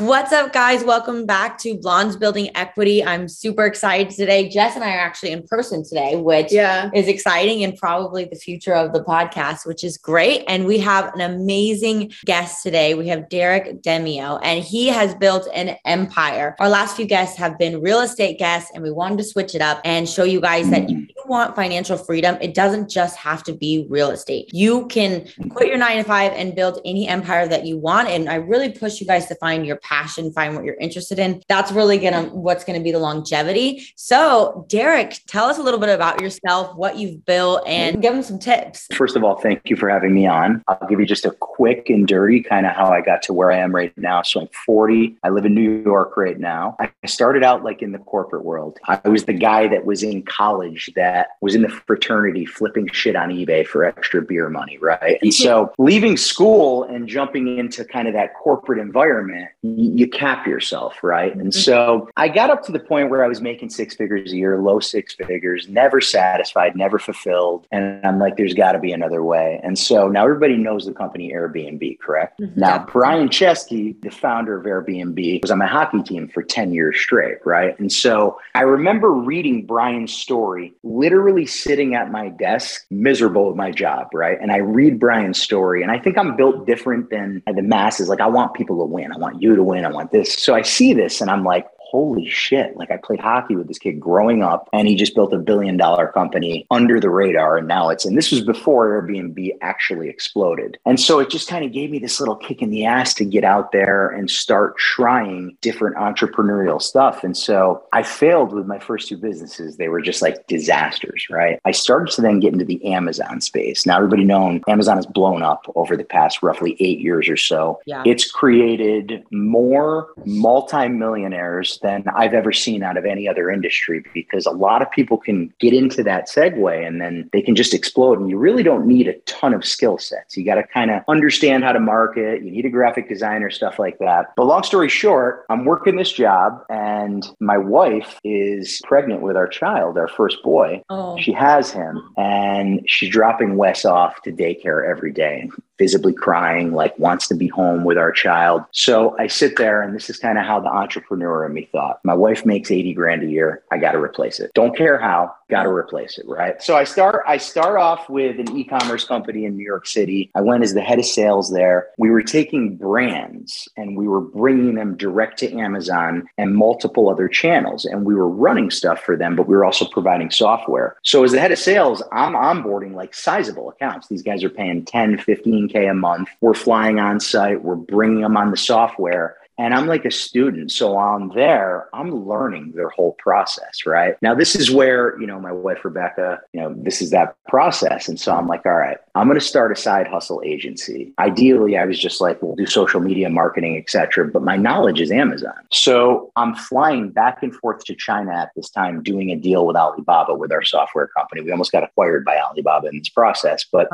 What's up, guys? Welcome back to Blondes Building Equity. I'm super excited today. Jess and I are actually in person today, which Yeah. is exciting and probably the future of the podcast, which is great. And we have an amazing guest today. We have Derek Demeo, and he has built an empire. Our last few guests have been real estate guests, and we wanted to switch it up and show you guys that you want financial freedom, it doesn't just have to be real estate. You can quit your nine to five and build any empire that you want. And I really push you guys to find your passion, find what you're interested in. That's really gonna what's gonna be the longevity. So, Derek, tell us a little bit about yourself, what you've built, and give them some tips. First of all, thank you for having me on. I'll give you just a quick and dirty kind of how I got to where I am right now. So I'm 40. I live in New York right now. I started out like in the corporate world. I was the guy that was in college that was in the fraternity flipping shit on eBay for extra beer money, right? And so leaving school and jumping into kind of that corporate environment, you cap yourself, right? And so I got up to the point where I was making six figures a year, low six figures, never satisfied, never fulfilled. And I'm like, there's got to be another way. And so now everybody knows the company Airbnb, correct? Mhm. Now, Brian Chesky, the founder of Airbnb, was on my hockey team for 10 years straight, right? And so I remember reading Brian's story, literally sitting at my desk, miserable at my job, right? And I read Brian's story, and I think I'm built different than the masses. Like, I want people to win. I want you to win. I want this. So I see this, and I'm like, holy shit. Like I played hockey with this kid growing up and he just built a billion dollar company under the radar. And now it's, and this was before Airbnb actually exploded. And so it just kind of gave me this little kick in the ass to get out there and start trying different entrepreneurial stuff. And so I failed with my first two businesses. They were just like disasters, right? I started to then get into the Amazon space. Now everybody known Amazon has blown up over the past roughly eight years or so. Yeah. It's created more multimillionaires than I've ever seen out of any other industry because a lot of people can get into that segue and then they can just explode. And you really don't need a ton of skill sets. You got to kind of understand how to market. You need a graphic designer, stuff like that. But long story short, I'm working this job and my wife is pregnant with our child, our first boy. Oh, She has him and she's dropping Wes off to daycare every day, visibly crying, like wants to be home with our child. So I sit there and this is kind of how the entrepreneur in me thought. My wife makes 80 grand a year. I got to replace it. Don't care how, got to replace it, right? So I start I start off with an e-commerce company in New York City. I went as the head of sales there. We were taking brands and we were bringing them direct to Amazon and multiple other channels and we were running stuff for them, but we were also providing software. So as the head of sales, I'm onboarding like sizable accounts. These guys are paying 10, 15k a month. We're flying on site, we're bringing them on the software and I'm like a student. So I'm there, I'm learning their whole process, right? Now, this is where, you know, my wife, Rebecca, you know, this is that process. And so I'm like, all right, I'm going to start a side hustle agency. Ideally, I was just like, we'll do social media marketing, et cetera. But my knowledge is Amazon. So I'm flying back and forth to China at this time, doing a deal with Alibaba with our software company. We almost got acquired by Alibaba in this process, but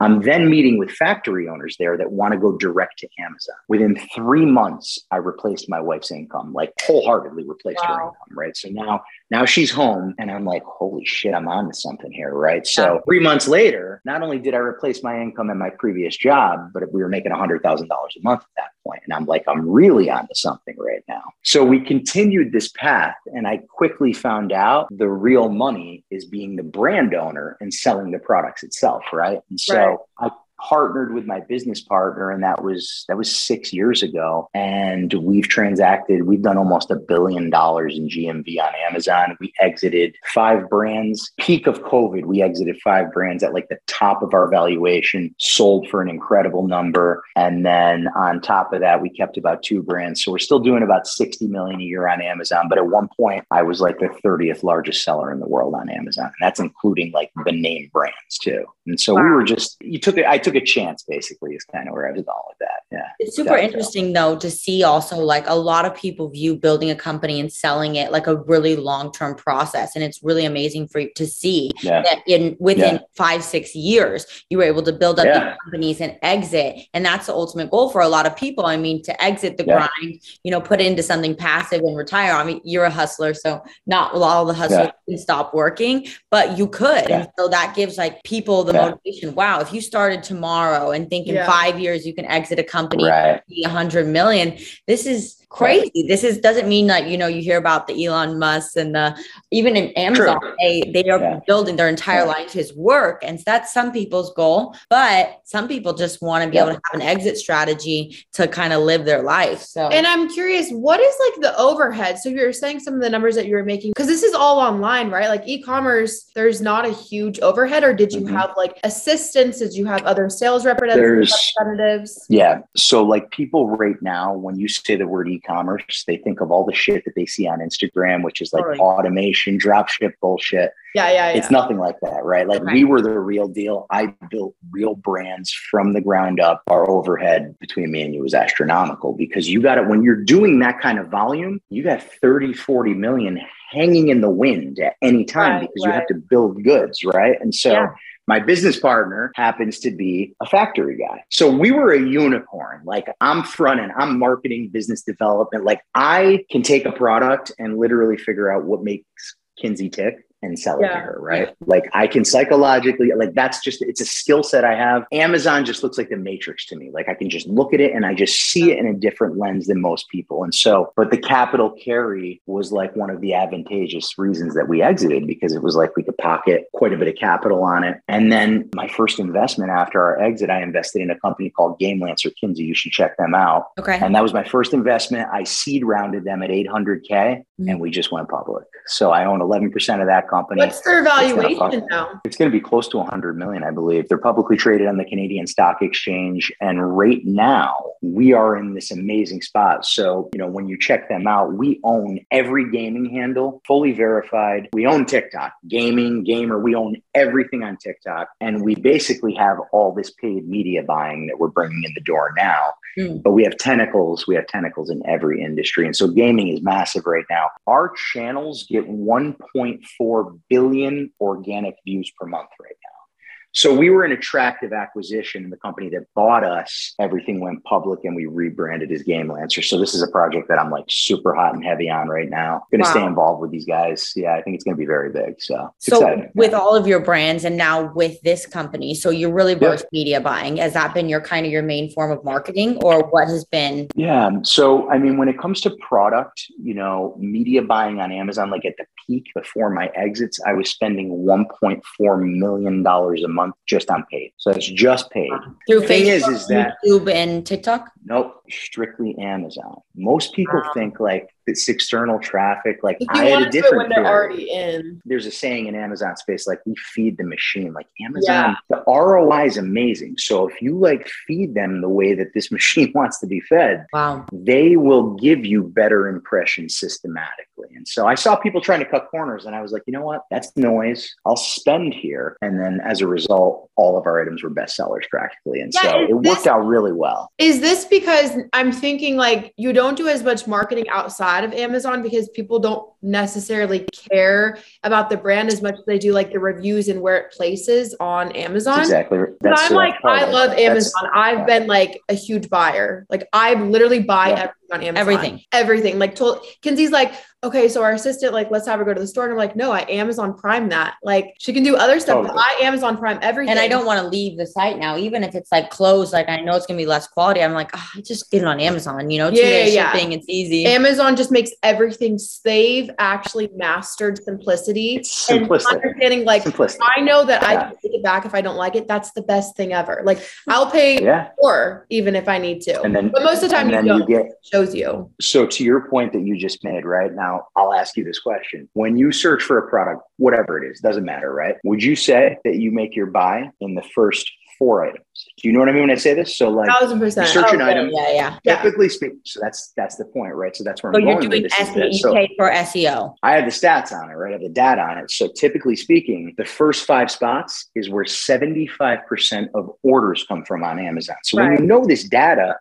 I'm then meeting with factory owners there that want to go direct to Amazon. Within three months, I replaced my wife's income, like wholeheartedly replaced her income, right? So now, now she's home, and I'm like, holy shit, I'm on to something here, right? So three months later, not only did I replace my income in my previous job, but we were making hundred thousand dollars a month at that point. point, and I'm like, I'm really on to something right now. So we continued this path, and I quickly found out the real money is being the brand owner and selling the products itself, right? And so Right. I partnered with my business partner and that was that was 6 years ago. And we've transacted we've done almost a billion dollars in GMV on Amazon. We exited five brands. Peak of covid we exited five brands at like the top of our valuation sold for an incredible number. And then on top of that we kept about two brands. So we're still doing about 60 million a year on Amazon but at one point I was like the 30th largest seller in the world on Amazon. And that's including like the name brands too. And so we were just you took it I took a chance basically is kind of where I was going with that yeah It's super Definitely. interesting though to see also like a lot of people view building a company and selling it like a really long-term process. And it's really amazing for you to see yeah that in within Yeah. five, six years, you were able to build up Yeah. companies and exit. And that's the ultimate goal for a lot of people. I mean, to exit the grind, you know, put into something passive and retire. I mean, you're a hustler, so not all the hustlers can stop working, but you could. And so that gives like people the motivation. Wow, if you started tomorrow tomorrow and think in Yeah. five years you can exit a company Right. be a hundred million. This is crazy. This is doesn't mean that you know you hear about the Elon Musk and the even in Amazon they they are Yeah. building their entire Yeah. life to his work, and so that's some people's goal. But some people just want to be Yeah. able to have an exit strategy to kind of live their life. So And I'm curious, what is like the overhead? So you're saying some of the numbers that you were making because this is all online, right? Like e-commerce, there's not a huge overhead, or did you Mhm. have like assistants? Did you have other sales representatives? There's- representatives? Yeah. So, like, people right now, when you say the word e commerce, they think of all the shit that they see on Instagram, which is like Totally. automation, dropship bullshit. Yeah, yeah, yeah. It's nothing like that, right? Like, Okay. we were the real deal. I built real brands from the ground up. Our overhead between me and you was astronomical because you got it when you're doing that kind of volume, you got 30, 40 million hanging in the wind at any time Right, because you have to build goods, right? And so, Yeah. My business partner happens to be a factory guy. So we were a unicorn. Like I'm front end, I'm marketing, business development. Like I can take a product and literally figure out what makes Kinsey tick and sell it to her, right? Like I can psychologically, like that's just, it's a skill set I have. Amazon just looks like the matrix to me. Like I can just look at it and I just see it in a different lens than most people. And so, but the capital carry was like one of the advantageous reasons that we exited because it was like we could pocket quite a bit of capital on it. And then my first investment after our exit, I invested in a company called Game Lancer Kinsey. You should check them out. okay. And that was my first investment. I seed rounded them at 800K mm. and we just went public. So I own 11% of that company. What's their valuation now? It's going to be close to 100 million, I believe. They're publicly traded on the Canadian Stock Exchange. And right now, we are in this amazing spot. So, you know, when you check them out, we own every gaming handle, fully verified. We own TikTok, gaming, gamer. We own everything on TikTok. And we basically have all this paid media buying that we're bringing in the door now. Mm. But we have tentacles. We have tentacles in every industry. And so gaming is massive right now. Our channels get 1.4 billion organic views per month right. So we were an attractive acquisition. In the company that bought us, everything went public and we rebranded as Game Lancer. So this is a project that I'm like super hot and heavy on right now. Going to Wow. stay involved with these guys. Yeah, I think it's going to be very big. So So exciting. with Yeah. all of your brands and now with this company, so you're really versed media buying. Has that been your kind of your main form of marketing or what has been Yeah. So, I mean, when it comes to product, you know, media buying on Amazon, like at the peak before my exits, I was spending $1.4 million a month just on paid. So that's just paid. through Thing is, Facebook, is that- YouTube and TikTok? Nope, strictly Amazon. Most people Wow. think like it's external traffic. Like I you had want a different when they're already in. there's a saying in Amazon space like we feed the machine. Like Amazon, the ROI is amazing. So if you like feed them the way that this machine wants to be fed, Wow. they will give you better impressions systematically. And so I saw people trying to cut corners and I was like, you know what? That's noise. I'll spend here. And then as a result, all of our items were bestsellers practically. And Yeah, so it worked out really well. Is this because I'm thinking like you don't do as much marketing outside of Amazon because people don't necessarily care about the brand as much as they do like the reviews and where it places on Amazon? That's exactly. But I'm uh, like, I love That's- Amazon. I've yeah. been like a huge buyer. Like I literally buy Yeah. everything on Amazon. Everything. Everything. Like told Kinsey's like, okay, so our assistant, like, let's have her go to the store. And I'm like, no, I Amazon Prime that. Like she can do other stuff, oh, but Totally. I Amazon Prime everything. And I don't want to leave the site now, even if it's like closed. Like I know it's gonna be less quality. I'm like, oh, just get it on Amazon. You know, two Yeah, day yeah, yeah. shipping. It's easy. Amazon just makes everything they've actually mastered simplicity It's and understanding like simplistic. I know that I can take it back if I don't like it. That's the best thing ever. Like I'll pay Yeah. more even if I need to. And then, but most of the time and you then don't. you get It shows you. So, to your point that you just made, right now, I'll ask you this question. When you search for a product, whatever it is, doesn't matter, right? Would you say that you make your buy in the first four items? Do you know what I mean when I say this? So, like, Thousand percent. search an Oh, item. yeah, yeah. Yeah. typically speaking, so that's that's the point, right? So that's where So I'm you're going doing with this. SEO, so- for SEO. I have the stats on it, right? I have the data on it. So typically speaking, the first five spots is where 75% of orders come from on Amazon. So when you know this data,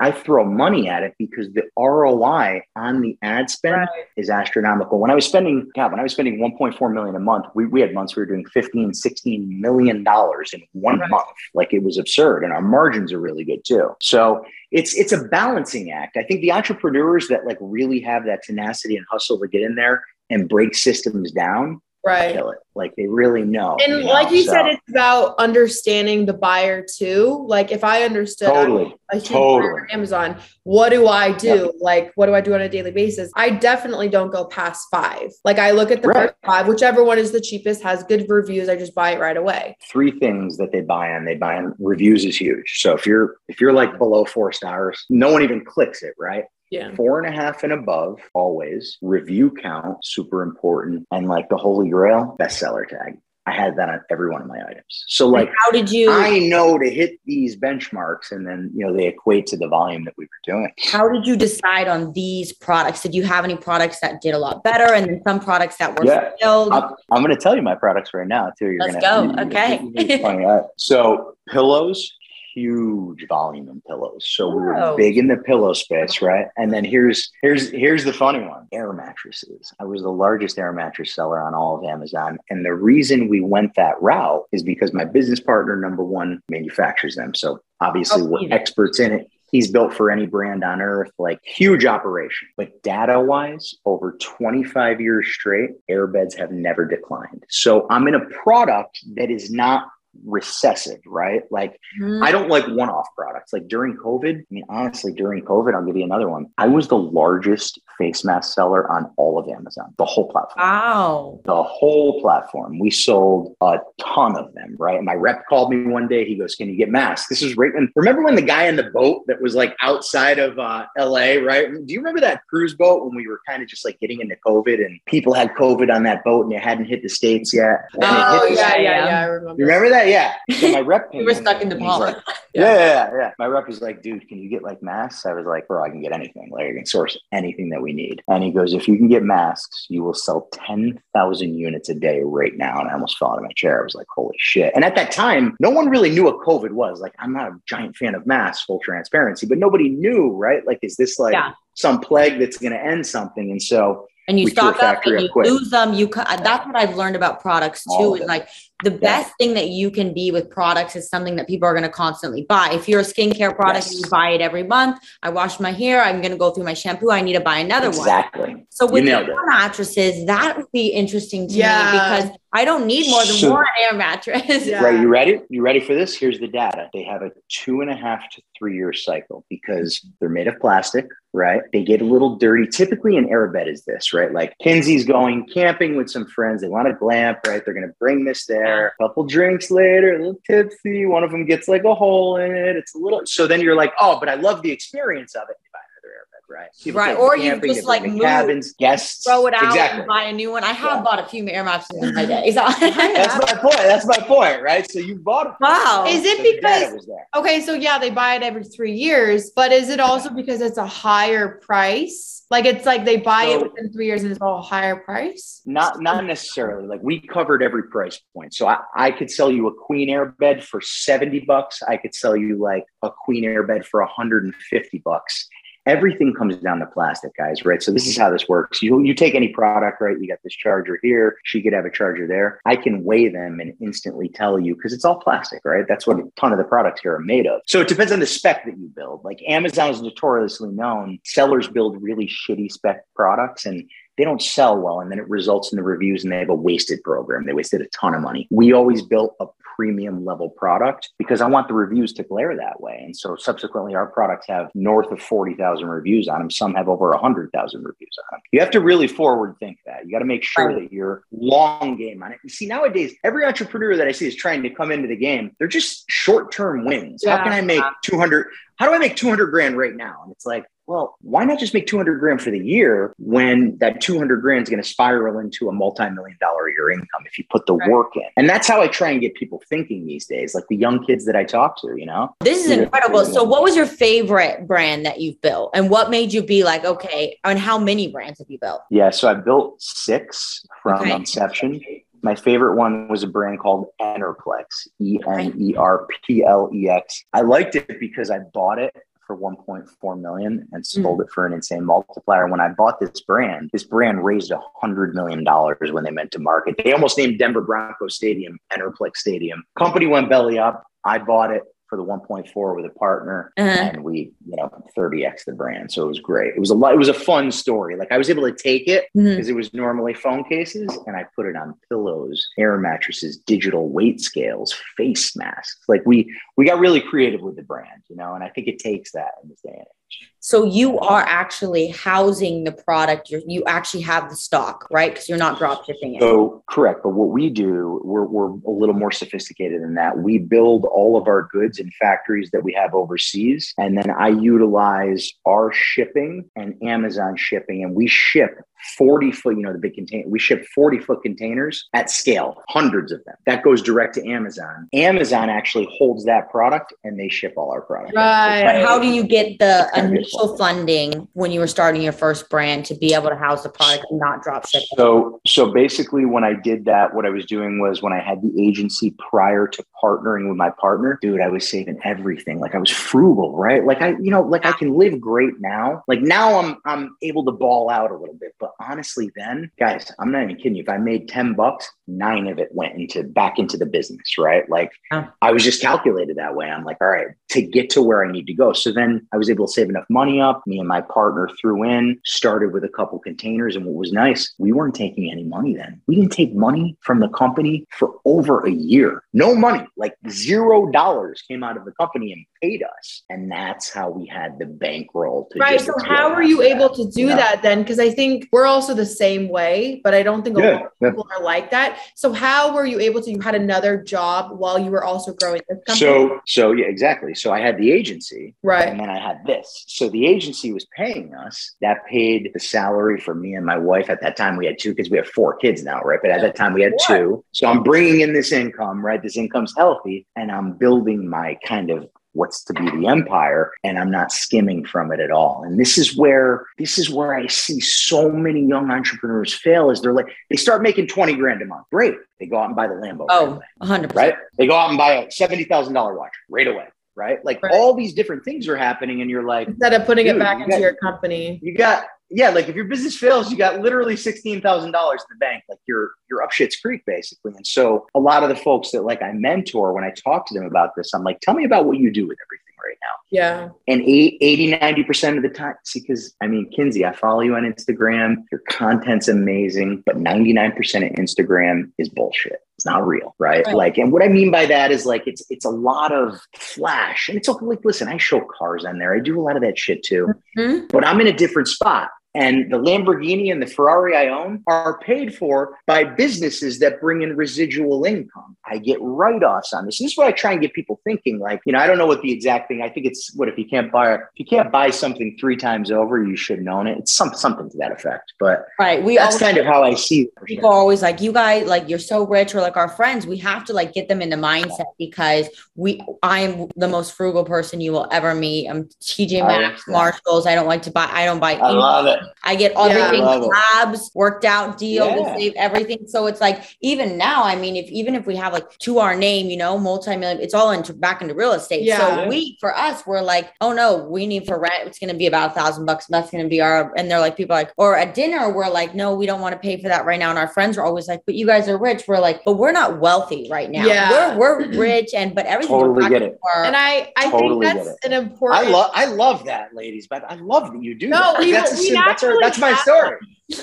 I throw money at it because the ROI on the ad spend Right. is astronomical. When I was spending, God, when I was spending 1.4 million a month, we, we had months we were doing 15, 16 million dollars in one Right. month. Like it was absurd. And our margins are really good too. So it's it's a balancing act. I think the entrepreneurs that like really have that tenacity and hustle to get in there and break systems down Right. kill it. Like they really know. And you like you So, said, it's about understanding the buyer too. Like if I understood totally. a huge Totally. Amazon, what do I do? Like what do I do on a daily basis? I definitely don't go past five. Like I look at the Right. first five, whichever one is the cheapest, has good reviews. I just buy it right away. Three things that they buy on. They buy on reviews is huge. So if you're if you're like below four stars, no one even clicks it, right? Yeah. Four and a half and above, always. Review count, super important. And like the holy grail, bestseller tag. I had that on every one of my items. So like How did you? I know to hit these benchmarks and then you know they equate to the volume that we were doing. How did you decide on these products? Did you have any products that did a lot better, and then some products that were Yeah. filled? I'm, I'm going to tell you my products right now too. You're Let's gonna, go. Okay. it's funny. All right. So pillows, huge volume in pillows. So we were big in the pillow space, right? And then here's here's here's the funny one: air mattresses. I was the largest air mattress seller on all of Amazon, and the reason we went that route is because my business partner, number one, manufactures them. So obviously, Oh, we're experts in it. He's built for any brand on earth, like huge operation. But data wise, over 25 years straight, airbeds have never declined. So I'm in a product that is not recessive, right? Like Mhm. I don't like one off products. Like during COVID, I mean, honestly, during COVID, I'll give you another one. I was the largest face mask seller on all of Amazon, the whole platform. Wow. The whole platform. We sold a ton of them, right? And my rep called me one day. He goes, Can you get masks? This is right. And remember when the guy in the boat that was like outside of uh, LA, right? Do you remember that cruise boat when we were kind of just like getting into COVID and people had COVID on that boat and it hadn't hit the States yet? Oh yeah, yeah, yeah, yeah. yeah. I remember. you remember that? Yeah. So my rep We were stuck in the and like, yeah, yeah, yeah, yeah. My rep was like, dude, can you get like masks? I was like, bro, I can get anything. Like, I can source anything that we need. And he goes, if you can get masks, you will sell 10,000 units a day right now. And I almost fell out of my chair. I was like, holy shit. And at that time, no one really knew what COVID was. Like, I'm not a giant fan of masks, full transparency, but nobody knew, right? Like, is this like Yeah. some plague that's going to end something? And so, and you We threw stock up and you quick. lose them. You co- that's what I've learned about products too. of Is like the best thing that you can be with products is something that people are going to constantly buy. If you're a skincare product and Yes. you buy it every month, I wash my hair. I'm going to go through my shampoo. I need to buy another one. exactly. So with You air mattresses, that would be interesting to Yeah. me because I don't need more than So- one air mattress. Yeah. Right. You ready? You ready for this? Here's the data. They have a two and a half to three year cycle because they're made of plastic, right? They get a little dirty. Typically, an airbed is this, right? Like Kinsey's going camping with some friends. They want to glamp, right? They're going to bring this there. A couple drinks later, a little tipsy. One of them gets like a hole in it. It's a little. So then you're like, oh, but I love the experience of it. You buy another airbed, right? People Right, or you camping, just, like, move, cabins, guests. Throw it out Exactly. and buy a new one. I have Yeah. bought a few air mattresses in my day. So That's my point. That's my point, right? So you bought it. wow. Is it So because okay, so yeah, they buy it every three years, but is it also because it's a higher price? Like it's like they buy it within three years and it's all higher price? Not not necessarily. Like we covered every price point. So I, I could sell you a queen air bed for 70 bucks. I could sell you like a queen air bed for 150 bucks. Everything comes down to plastic, guys, right? So this is how this works. You you take any product, right? You got this charger here. She could have a charger there. I can weigh them and instantly tell you because it's all plastic, right? That's what a ton of the products here are made of. So it depends on the spec that you build. Like Amazon is notoriously known. Sellers build really shitty spec products and they don't sell well and then it results in the reviews and they have a wasted program they wasted a ton of money we always built a premium level product because i want the reviews to glare that way. And so subsequently our products have north of 40,000 reviews on them. Some have over 100,000 reviews on them. You have to really forward think that. You got to make sure that you're long game on it. You see nowadays every entrepreneur that i see is trying to come into the game they're just short term wins. How can i make 200 how do i make 200 grand right now? And it's like well, why not just make 200 grand for the year when that 200 grand is going to spiral into a multi-million dollar a year income if you put the Right. work in? And that's how I try and get people thinking these days, like the young kids that I talk to, you know? This is incredible. So, what was your favorite brand that you've built, and what made you be like, okay? And how many brands have you built? Yeah. So I built six from Okay. inception. My favorite one was a brand called Enerplex, E N E R P L E X. I liked it because I bought it for 1.4 million and hmm. sold it for an insane multiplier. When I bought this brand, this brand raised a hundred million dollars when they went to market. They almost named Denver Broncos Stadium Enerplex Stadium. Company went belly up. I bought it for the 1.4 with a partner Uh-huh. and we, you know, 30x the brand. So it was great. It was a lot, it was a fun story. Like I was able to take it because it was normally phone cases and I put it on pillows, air mattresses, digital weight scales, face masks. Like we we got really creative with the brand, you know, and I think it takes that in this day and age. So you are actually housing the product. You're, you actually have the stock, right? Because you're not drop shipping it. So correct, but what we do, we're we're a little more sophisticated than that. We build all of our goods in factories that we have overseas, and then I utilize our shipping and Amazon shipping, and we ship 40 foot, you know, the big container. We ship 40 foot containers at scale, hundreds of them. That goes direct to Amazon. Amazon actually holds that product and they ship all our product. Right. But how do you get the It's kinda initial funding when you were starting your first brand to be able to house the product and not drop ship? So, so basically, when I did that, what I was doing was when I had the agency prior to partnering with my partner, dude, I was saving everything. Like I was frugal, right? Like I, you know, like I can live great now. Like now, I'm I'm able to ball out a little bit. But honestly, then, guys, I'm not even kidding you. If I made ten bucks, nine of it went into back into the business, right? Like Yeah. I was just calculated that way. I'm like, all right, to get to where I need to go. So then I was able to save enough money up. Me and my partner threw in, started with a couple containers. And what was nice, we weren't taking any money then. We didn't take money from the company for over a year. No money, like zero dollars came out of the company and paid us. And that's how we had the bankroll to Right. So how were you able to do you know? that then? Because I think we're also the same way, but I don't think a Yeah, lot of yeah. people are like that. So how were you able to? You had another job while you were also growing this company. So, so yeah, exactly. So I had the agency, right. And then I had this. So the agency was paying us. That paid the salary for me and my wife. At that time, we had two because we have four kids now, right? But at that time, we had two. So I'm bringing in this income, right? This income's healthy, and I'm building my kind of what's to be the empire and i'm not skimming from it at all and this is where this is where i see so many young entrepreneurs fail is they're like they start making 20 grand a month great they go out and buy the lambo right Oh, away 100%. right? They go out and buy a $70,000 watch right away, right? Like Right. all these different things are happening and you're like, Instead of putting it back into got- your company. you got yeah, like if your business fails, you got literally $16,000 in the bank. Like you're you're up shit's creek basically. And so a lot of the folks that like I mentor when I talk to them about this, I'm like, "Tell me about what you do with everything right now." Yeah. And eight- 80, 90% of the time, see, because I mean, Kinsey, I follow you on Instagram. Your content's amazing, but 99% of Instagram is bullshit. It's not real, right? Right. Like, and what I mean by that is like it's it's a lot of flash. And it's like, listen, I show cars on there. I do a lot of that shit too, Mhm. but I'm in a different spot. And the Lamborghini and the Ferrari I own are paid for by businesses that bring in residual income. I get write offs on this. This is what I try and get people thinking. Like, you know, I don't know what the exact thing. I think it's what if you can't buy if you can't buy something three times over, you shouldn't own it. It's some something to that effect. But Right. We that's always, kind of how I see it. sure. people are always like, you guys, like, you're so rich, or like our friends. We have to like get them in the mindset because we, I am the most frugal person you will ever meet. I'm TJ Maxx. Marshalls. I don't like to buy, I don't buy I love it. I get Yeah. everything Love it. tabs, worked out deal, we Yeah. save everything. So it's like even now, I mean, if even if we have like to our name, you know, multi-million, it's all into back into real estate. Yeah. So we for us, we're like, oh no, we need for rent, it's gonna be about a thousand bucks. That's gonna be our and they're like people are like, or at dinner, we're like, no, we don't want to pay for that right now. And our friends are always like, but you guys are rich. We're like, but we're not wealthy right now. Yeah. We're we're rich and but everything Totally we're get it. for- And I, I Totally think that's an important. I love I love that, ladies, but I love that you do No, that. we- that's, a we sim- that's, that's my story.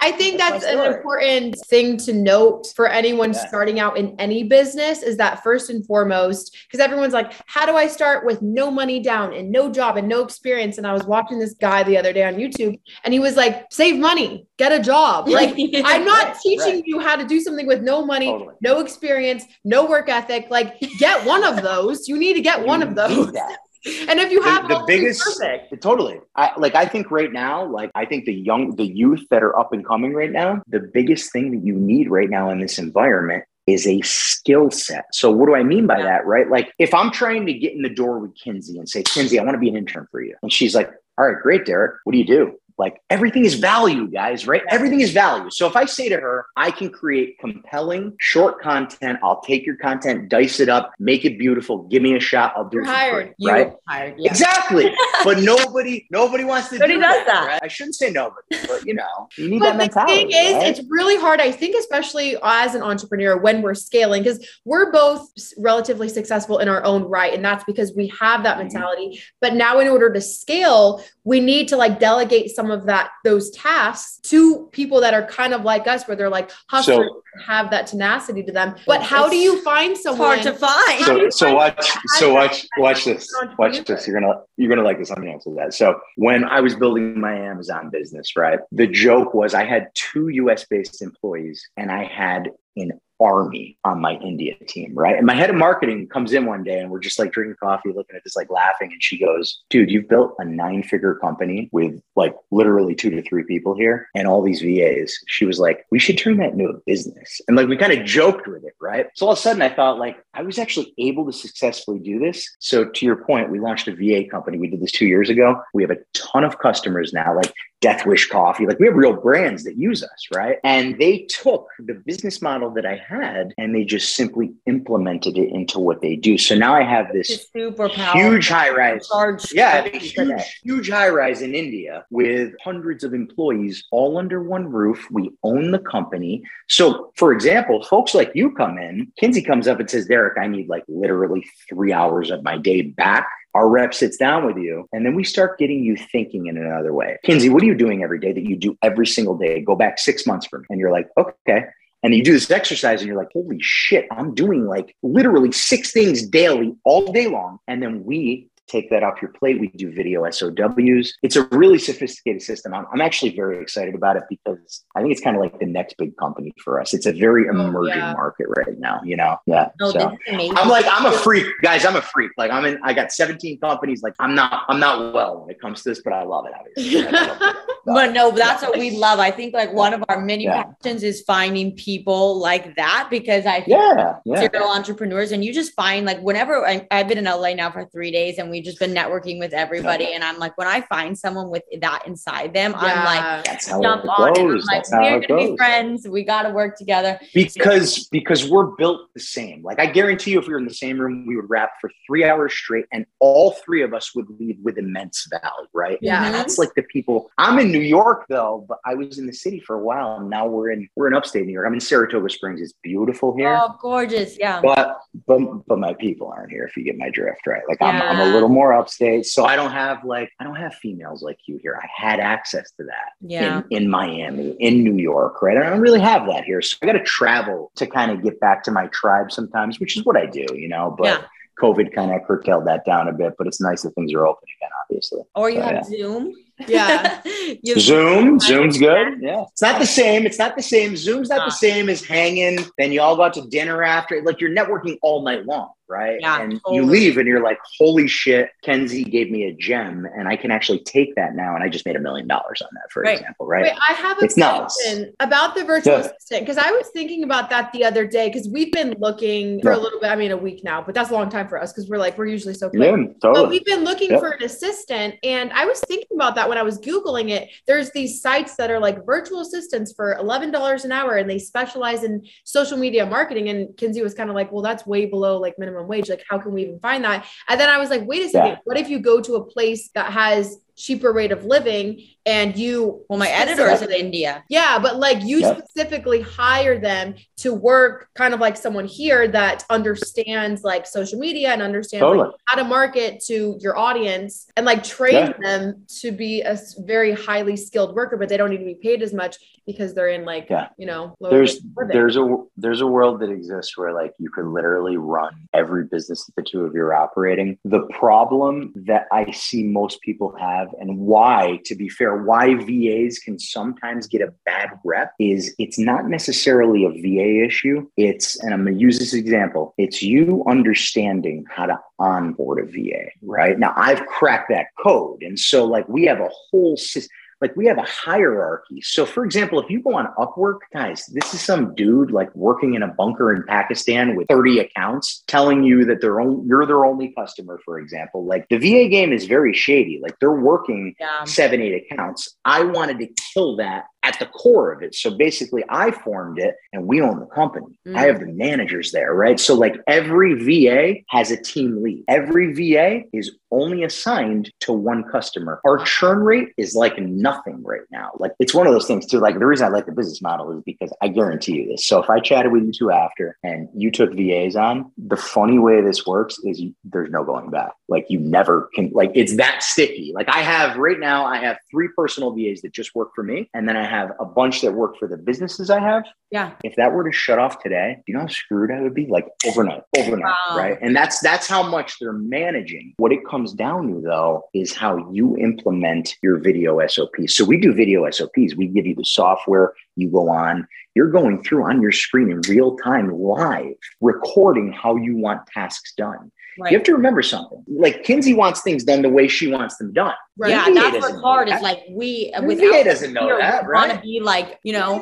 I think That's that's, an important thing to note for anyone Yeah. starting out in any business is that first and foremost, because everyone's like, how do I start with no money down and no job and no experience? And I was watching this guy the other day on YouTube and he was like, save money, get a job. Like, I'm not Right, teaching right. you how to do something with no money, Totally. no experience, no work ethic. Like, get one of those. You need to get one of those. that. And if you have the three, biggest- perfect. Totally. I like I think right now, like I think the young the youth that are up and coming right now, the biggest thing that you need right now in this environment is a skill set. So what do I mean by Yeah. that, right? Like if I'm trying to get in the door with Kinsey and say, Kinsey, I want to be an intern for you. And she's like, All right, great, Derek. What do you do? Like everything is value, guys, right? Everything is value. So if I say to her, I can create compelling short content, I'll take your content, dice it up, make it beautiful, give me a shot, I'll do it. hired. free, You right? hired. Yeah. Exactly. but nobody, nobody wants to Nobody do does that. right? I shouldn't say nobody, but you know, you need But that the mentality. thing is, right? it's really hard. I think, especially as an entrepreneur, when we're scaling, because we're both relatively successful in our own right, and that's because we have that Mhm. mentality. But now, in order to scale, we need to like delegate some of that those tasks to people that are kind of like us, where they're like hustlers, and have that tenacity to them. But how do you find It's someone? hard to find. So so find watch so watch watch this watch this you're gonna you're gonna like this let me answer that so when i was building my amazon business right the joke was i had two us based employees and i had an army on my india team right? And my head of marketing comes in one day and we're just like drinking coffee looking at this like laughing and she goes dude you've built a nine figure company with like literally two to three people here and all these vas she was like we should turn that into a business. And like we kind of joked with it right? So all of a sudden i thought like i was actually able to successfully do this. So to your point we launched a va company. We did this two years ago. We have a ton of customers now. Like Death Wish Coffee. Like we have real brands that use us, right? And they took the business model that I had and they just simply implemented it into what they do. So now I have this super huge high rise. Yeah, I have a for huge, huge high rise in India with hundreds of employees all under one roof. We own the company. So, for example, folks like you come in, Kinsey comes up and says, Derek, I need like literally three hours of my day back. Our rep sits down with you, and then we start getting you thinking in another way. Kinsey, what are you doing every day that you do every single day? Go back six months from, and you're like, okay. And you do this exercise, and you're like, holy shit, I'm doing like literally six things daily, all day long. And then we take that off your plate. We do video SOPs. It's a really sophisticated system. I'm, I'm actually very excited about it because I think it's kind of like the next big company for us. It's a very oh, emerging yeah. market right now, you know? Yeah. So. I'm like, I'm a freak, guys. I'm a freak. Like, I'm in. I got 17 companies. Like, I'm not. I'm not well when it comes to this, but I love it. Obviously, love it. But no, that's what we love. I think like one of our many Yeah. passions is finding people like that because I think Yeah, serial entrepreneurs and you just find like whenever I, I've been in LA now for three days and we've just been networking with everybody and I'm like when I find someone with that inside them I'm like That's jump on it. I'm like we're gonna be friends. We got to work together. Because because we're built the same. Like i guarantee you if we were in the same room we would rap for three hours straight and all three of us would leave with immense value right? Yeah. And that's like the people. I'm in new york though but i was in the city for a while and now we're in we're in upstate new york. I'm in saratoga springs. It's beautiful here. Oh gorgeous. Yeah. But but but my people aren't here if you get my drift right? Like I'm, I'm a Yeah. Little more upstate so i don't have like i don't have females like you here i had access to that yeah in, in Miami, in New York, right? I don't really have that here. So I got to travel to kind of get back to my tribe sometimes, which is what I do, you know. But Yeah. COVID kind of curtailed that down a bit, but it's nice that things are open again, obviously. or you So, have Zoom Yeah. Zoom, Zoom's good. Yeah. It's not the same. It's not the same. Zoom's not Ah. the same as hanging. Then you all go out to dinner after. Like you're networking all night long, right? Yeah, and you leave and you're like, holy shit, Kinsey gave me a gem and I can actually take that now. And I just made a million dollars on that, for Right. example, right? Wait, I have a It's nuts. question about the virtual Yeah. assistant because I was thinking about that the other day because we've been looking for a little bit. I mean, a week now, but that's a long time for us because we're like we're usually so quick. yeah, But we've been looking for an assistant, and I was thinking about that when I was googling it. There's these sites that are like virtual assistants for eleven dollars an hour, and they specialize in social media marketing. And Kinsey was kind of like, "Well, that's way below like minimum wage. Like, how can we even find that?" And then I was like, "Wait a second. Yeah. What if you go to a place that has cheaper rate of living and you well my editor is in India yeah, but like you Yep. specifically hire them to work kind of like someone here that understands like social media and understands like, how to market to your audience and like train Yeah. them to be a very highly skilled worker, but they don't need to be paid as much because they're in like, Yeah. you know, lower there's rate of living. there's a there's a world that exists where like you can literally run every business that the two of you are operating the problem that i see most people have and why to be fair why vas can sometimes get a bad rep is it's not necessarily a va issue. It's and i'm going to use this example it's you understanding how to onboard a va right? Now i've cracked that code and so like we have a whole system like we have a hierarchy. So, for example, if you go on Upwork, guys, this is some dude like working in a bunker in Pakistan with 30 accounts telling you that they're only, you're their only customer, for example. Like the VA game is very shady. Like they're working Yeah. seven, eight accounts. I wanted to kill that at the core of it. So basically, I formed it and we own the company. Mm. I have the managers there, right? So, like every VA has a team lead. Every VA is only assigned to one customer. Our churn rate is like nothing right now. Like it's one of those things too. Like the reason I like the business model is because I guarantee you this. So if I chatted with you two after and you took VAs on, the funny way this works is you, there's no going back. Like you never can. Like it's that sticky. Like I have right now, I have three personal VAs that just work for me, and then I have a bunch that work for the businesses I have. Yeah. If that were to shut off today, you know how screwed I would be? Like overnight, overnight, Wow. right? And that's that's how much they're managing. What it comes down to though is how you implement your video SOPs. So we do video SOPs. We give you the software, you go on, you're going through on your screen in real time live, recording how you want tasks done. Right. You have to remember something. Like Kinsey wants things done the way she wants them done. Right. Yeah, VA that's doesn't what's hard is like we The without VA doesn't know fear, that, we want to be like, you know,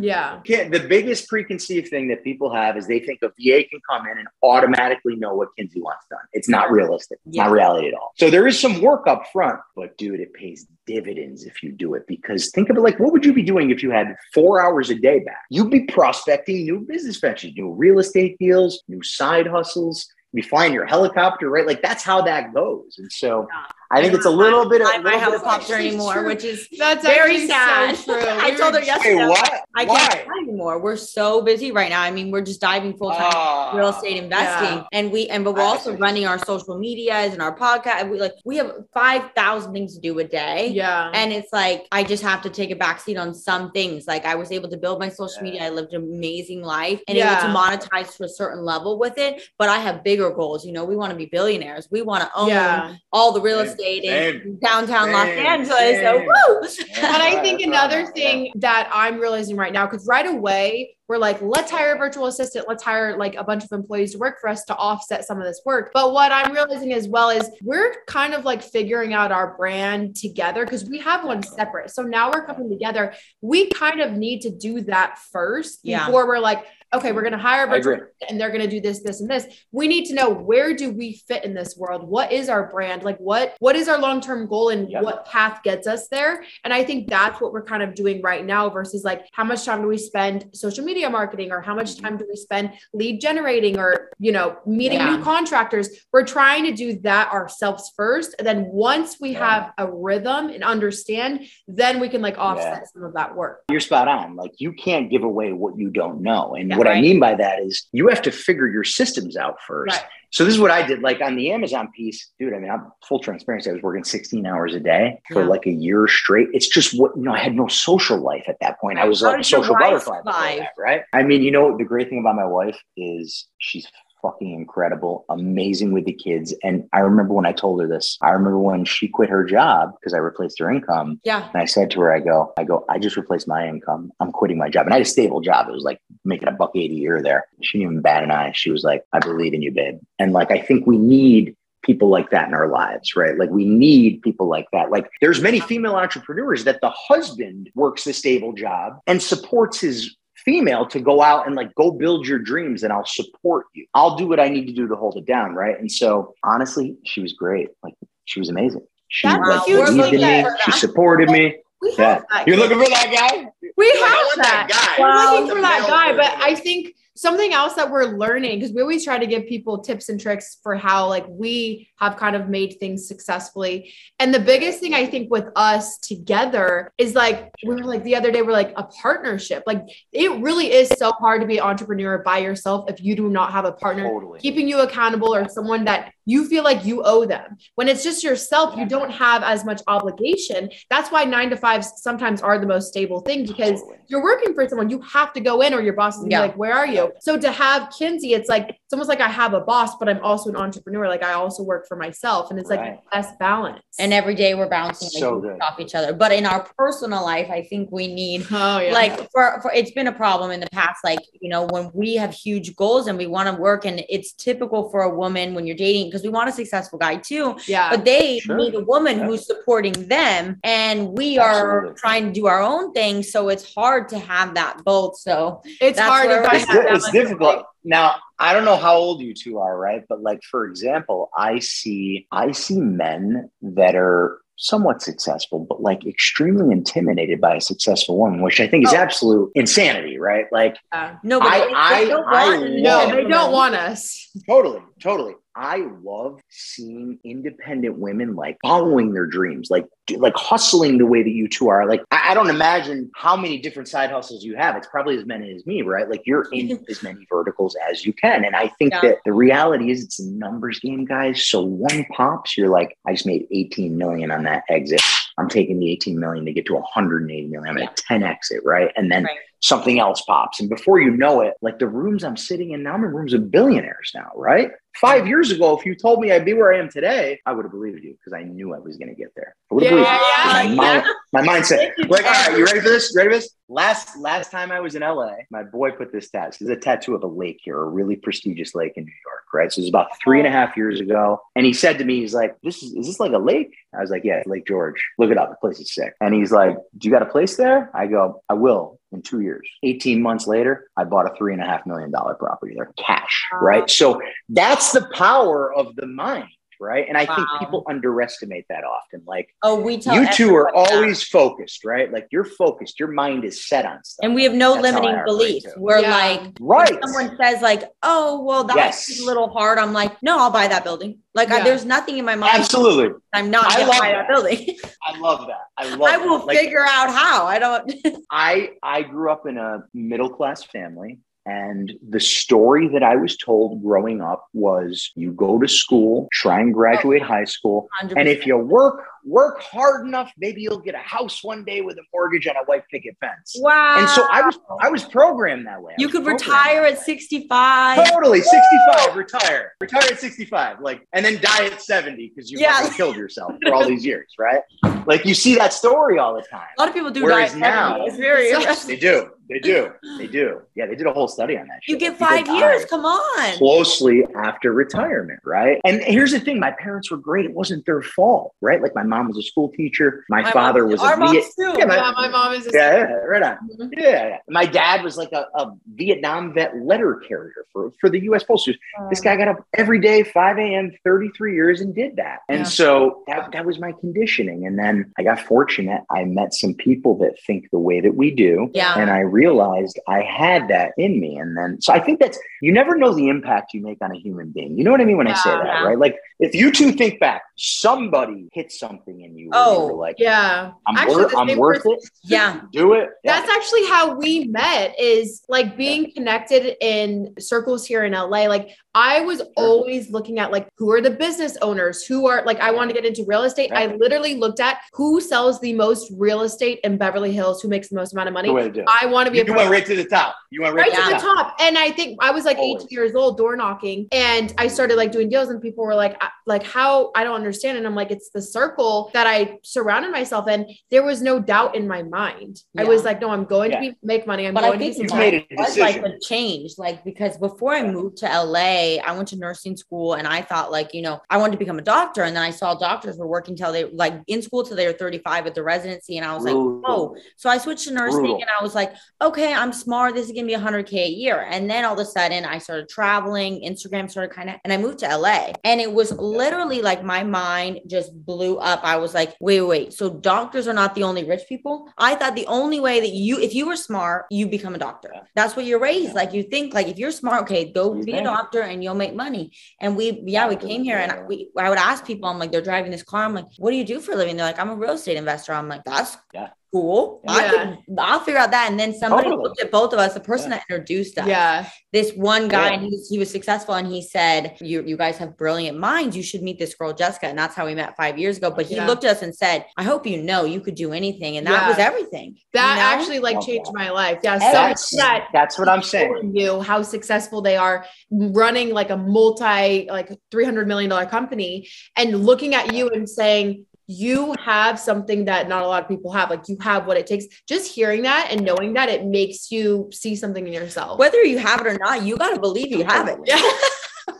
Yeah. Yeah. The biggest preconceived thing that people have is they think a VA can come in and automatically know what Kinsey wants done. It's not realistic, Yeah. not reality at all. So there is some work up front, but dude, it pays dividends if you do it because think of it like what would you be doing if you had four hours a day back? You'd be prospecting new business ventures, new real estate deals, new side hustles. Be flying your helicopter, right? Like that's how that goes. And so. I think it's a little bit of Not my little bit helicopter anymore, true. which is That's very sad. So. I told her yesterday. What? I Why? can't fly anymore. We're so busy right now. I mean, we're just diving full time real estate investing, and we and but we're also running our social medias and our podcast. We like we have five thousand things to do a day. Yeah. And it's like I just have to take a backseat on some things. Like I was able to build my social media. I lived an amazing life and able to monetize to a certain level with it. But I have bigger goals. You know, we want to be billionaires. We want to own yeah. all the real Same, same, downtown Los same, Angeles. So same. woo! And I think another thing that I'm realizing right now, because right away we're like, let's hire a virtual assistant, let's hire like a bunch of employees to work for us to offset some of this work. But what I'm realizing as well is we're kind of like figuring out our brand together because we have one separate. So now we're coming together. We kind of need to do that first Yeah. before we're like, okay, we're going to hire a virtual and they're going to do this this and this we need to know where do we fit in this world what is our brand like what what is our long-term goal and Yep. what path gets us there and i think that's what we're kind of doing right now versus like how much time do we spend social media marketing or how much Mhm. time do we spend lead generating or you know meeting Yeah. new contractors we're trying to do that ourselves first and then once we Yeah. have a rhythm and understand then we can like offset some of that work You're spot on. Like you can't give away what you don't know. And Yeah, what I mean by that is you have to figure your systems out first. Right. So this is what I did. Like on the Amazon piece, dude. I mean, I'm full transparency. I was working 16 hours a day for Yeah. like a year straight. It's just what you know. I had no social life at that point. I was How like a social butterfly. that, right? I mean, you know, the great thing about my wife is she's fucking incredible, amazing with the kids. And I remember when I told her this. I remember when she quit her job because I replaced her income. Yeah. And I said to her, I go, I go, I just replaced my income. I'm quitting my job. And I had a stable job. It was like making a buck 80 a year there. She didn't even bat an eye. She was like, I believe in you, babe. And like, I think we need people like that in our lives, right? Like we need people like that. Like there's many female entrepreneurs that the husband works the stable job and supports his female to go out and like go build your dreams and I'll support you. I'll do what I need to do to hold it down, right? And so honestly, she was great. Like she was amazing. She That's like, believed in me. She supported me. we Yeah. have that You're looking for that guy? we You're like, I have want that guy. we're looking for that guy, but. I think something else that we're learning because we always try to give people tips and tricks for how like we have kind of made things successfully. And the biggest thing I think with us together is like we were like the other day we're like a partnership. Like it really is so hard to be an entrepreneur by yourself if you do not have a partner Totally. keeping you accountable or someone that you feel like you owe them. When it's just yourself, you don't have as much obligation. That's why nine to fives sometimes are the most stable thing because you're working for someone, you have to go in or your boss is gonna Yeah. be like, Where are you? So to have Kinsey, it's like it's almost like I have a boss, but I'm also an entrepreneur. Like I also work for myself, and it's like Right. best balance. And every day we're bouncing like, So good. off each other. But in our personal life, I think we need oh yeah, like for, for it's been a problem in the past like you know when we have huge goals and we want to work and it's typical for a woman when you're dating because we want a successful guy too yeah. but they Sure. need a woman Yeah. who's supporting them and we are Absolutely. trying to do our own thing so it's hard to have that both so it's hard where to I find it's, that di- it's balance. difficult now i don't know how old you two are right but like for example i see i see men that are somewhat successful but like extremely intimidated by a successful woman which i think is Oh. absolute insanity right like Yeah. no but I- they- they I- don't I want an No, they don't want us. totally totally i love seeing independent women like following their dreams like like hustling the way that you two are. Like I, I don't imagine how many different side hustles you have. It's probably as many as me right? Like you're in as many verticals as you can. And i think Yeah. that the reality is it's a numbers game guys. So one pops you're like i just made 18 million on that exit i'm taking the 18 million to get to 180 million i'm Yeah. at 10 exit right and then Right. something else pops. And before you know it, like the rooms I'm sitting in now, I'm in rooms of billionaires now, right? Five years ago, if you told me I'd be where I am today, I would have believed you because I knew I was going to get there. I would have Yeah, believed you. yeah. My, mind, my mindset. Like, all right, you ready for this? You ready for this? Last last time I was in LA, my boy put this tattoo. There's a tattoo of a lake here, a really prestigious lake in New York, right? So it was about three and a half years ago. And he said to me, he's like, This is is this like a lake? I was like, Yeah, Lake George. Look it up. The place is sick. And he's like, Do you got a place there? I go, I will in two years. 18 months later, I bought a three and a half million dollar property there, cash, right? So that's the power of the mind. Right. And I think people underestimate that often. Like oh we tell you two are everybody that. always focused, right? Like you're focused. Your mind is set on stuff. and we have no That's limiting beliefs we're Yeah. like right. Someone says like, "Oh, well, that's Yes. a little hard," I'm like, "No, I'll buy that building." Like, I, there's nothing in my mind. Absolutely. I'm not I gonna love buy that. that building. I love that. I love I will that. Like, figure out how. I don't. I I grew up in a middle class family. And the story that I was told growing up was you go to school, try and graduate oh, high school, 100%. and if you work work hard enough, maybe you'll get a house one day with a mortgage and a white picket fence. wow, And so I was I was programmed that way. I You could retire at 65. Totally, 65, retire. Retire at 65, like, and then die at 70 because you Yeah. killed yourself for all these years, right? Like, you see that story all the time. A lot of people do Whereas die. at now- 70. it's very. They do, they do, they do. Yeah, they did a whole study on that. You shit. get Like, people five years. Come on. Closely after retirement, right? And here's the thing: my parents were great. It wasn't their fault, right? Like my mom was a school teacher. My, My father mom- was our a moms Viet- too. Yeah, my- Yeah, my mom is. A yeah, yeah, right on. Mhm. Yeah, yeah. My dad was like a, a Vietnam vet letter carrier for, for the U.S. Postal Service. This guy got up every day, 5 a.m., 33 years, and did that. And Yeah. so that, that was my conditioning. And then I got fortunate. I met some people that think the way that we do. Yeah. And I realized I had that in me. And then, so I think that's, you never know the impact you make on a human being. You know what I mean when I say that, Yeah. right? Like if you two think back, somebody hit something in you. Oh, like, Yeah, I'm, Actually, worth, I'm worth person- it. Yeah. Do it. Yeah. That's actually how we met is like being connected in circles here in LA. Like I was always looking at like who are the business owners, who are like I want to get into real estate. I literally looked at who sells the most real estate in Beverly Hills, who makes the most amount of money. the way to do it. I want to be You, a you went right to the top. You went right, right to to the the top. top. And I think I was like Always. 18 years old, door knocking, and I started like doing deals, and people were like, like how I don't understand. And I'm like, it's the circle that I surrounded myself in. There was no doubt in my mind. I was like, no, I'm going Yeah. to be make money. I'm But going I think to be You've made a was like a change, like because before I moved to LA, I went to nursing school and I thought like you know I wanted to become a doctor, and then I saw doctors were working till they like in school till they were 35 at the residency, and I was like, Brutal. whoa. So I switched to nursing, Brutal. and I was like, okay, I'm smart. This is gonna be 100k a year, and then all of a sudden I started traveling. Instagram started kind of, and I moved to LA, and it was literally like my mind just blew up. I was like, wait, wait. So doctors are not the only rich people. I thought the only way that you, if you were smart, you become a doctor. That's what you're raised. Like you think, like if you're smart, okay, go be a doctor and you'll make money. And we, yeah, we came here and I- we, I would ask people, I'm like, they're driving this car. I'm like, what do you do for a living? They're like, I'm a real estate investor. I'm like, that's Yeah. Cool. I could, I'll figure out that. And then somebody Totally. looked at both of us, the person Yeah. that introduced us. Yeah. This one guy, Yeah. and he was, he was successful, and he said, "You you guys have brilliant minds. You should meet this girl, Jessica." And that's how we met five years ago. But he Yeah. looked at us and said, "I hope you know you could do anything," and that Yeah. was everything. That you know? actually like changed that. my life. Yeah. That's that that's what I'm saying. you how successful they are running like a multi like 300 million dollar company and looking at you and saying you have something that not a lot of people have like you have what it takes just hearing that and knowing that it makes you see something in yourself whether you have it or not, you got to believe you have it.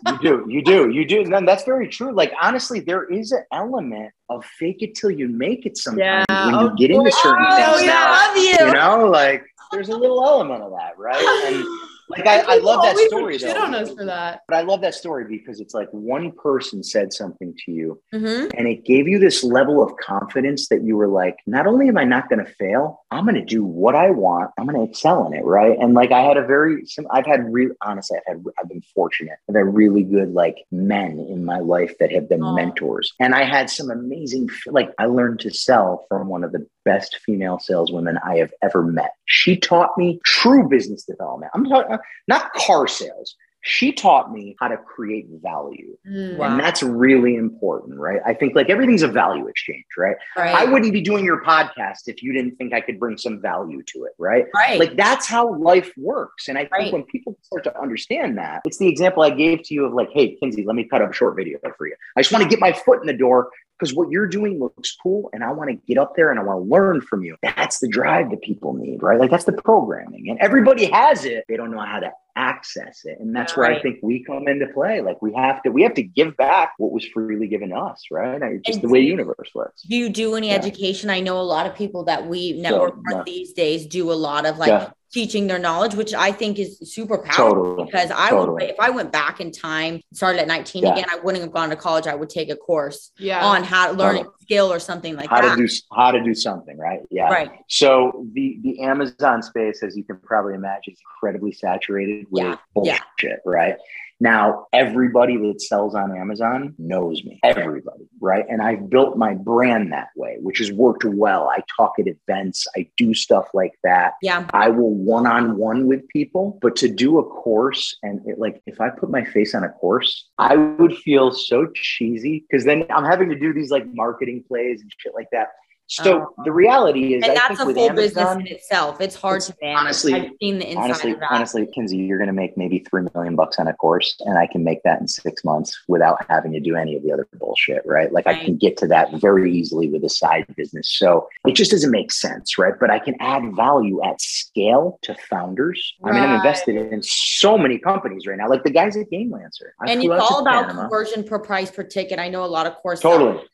You do, you do, you do. And that's very true. Like honestly, there is an element of fake it till you make it sometimes Yeah. when you Oh, get into certain Oh, things we now. love you. You know, like there's a little element of that, right? And like I, I love that story though. on us for that But I love that story because it's like one person said something to you Mhm. and it gave you this level of confidence that you were like, not only am I not going to fail, I'm going to do what I want. I'm going to excel in it. Right. And like I had a very, I've had real, honestly, I've had, I've been fortunate. I've had really good like men in my life that have been Aw. mentors. And I had some amazing, like I learned to sell from one of the best female saleswomen I have ever met. She taught me true business development. I'm talking not car sales. She taught me how to create value. Mm. Wow. And that's really important, right? I think like everything's a value exchange, right? Right. I wouldn't be doing your podcast if you didn't think I could bring some value to it, right? right. Like that's how life works. And I think Right. when people start to understand that, it's the example I gave to you of like, hey, Kinsey, let me cut up a short video for you. I just want to get my foot in the door because what you're doing looks cool and I want to get up there and I want to learn from you. That's the drive that people need, right? Like that's the programming. And everybody has it. They don't know how to access it. And that's where I think we come into play. Like we have to we have to give back what was freely given to us, right? It's just And the way the you- universe works. do you do any Yeah. education? I know a lot of people that we network So, with yeah. these days do a lot of like Yeah. Teaching their knowledge, which I think is super powerful Totally. because I Totally. would if I went back in time, started at 19 Yeah. again, I wouldn't have gone to college. I would take a course yeah on how to learn a Totally. skill or something like how that. to do how to do something, right? Yeah. Right. So the the Amazon space, as you can probably imagine, is incredibly saturated with Yeah, bullshit, yeah. right? Now, everybody that sells on Amazon knows me. Everybody, right? And I've built my brand that way, which has worked well. I talk at events, I do stuff like that. Yeah. I will one on one with people, but to do a course and it, like if I put my face on a course, I would feel so cheesy because then I'm having to do these like marketing plays and shit like that. So Oh. the reality is, And I that's a full Amazon, business in itself. It's hard it's to manage. honestly- I've seen the inside honestly, of that. honestly, Kinsey, you're going to make maybe three million bucks on a course, and I can make that in six months without having to do any of the other bullshit, right? Like I can get to that very easily with a side business. So it just doesn't make sense, right? But I can add value at scale to founders. I mean, I'm invested in so many companies right now, like the guys at Gamelancer. I and it's all about Panama. conversion per price per ticket. I know a lot of courses Totally.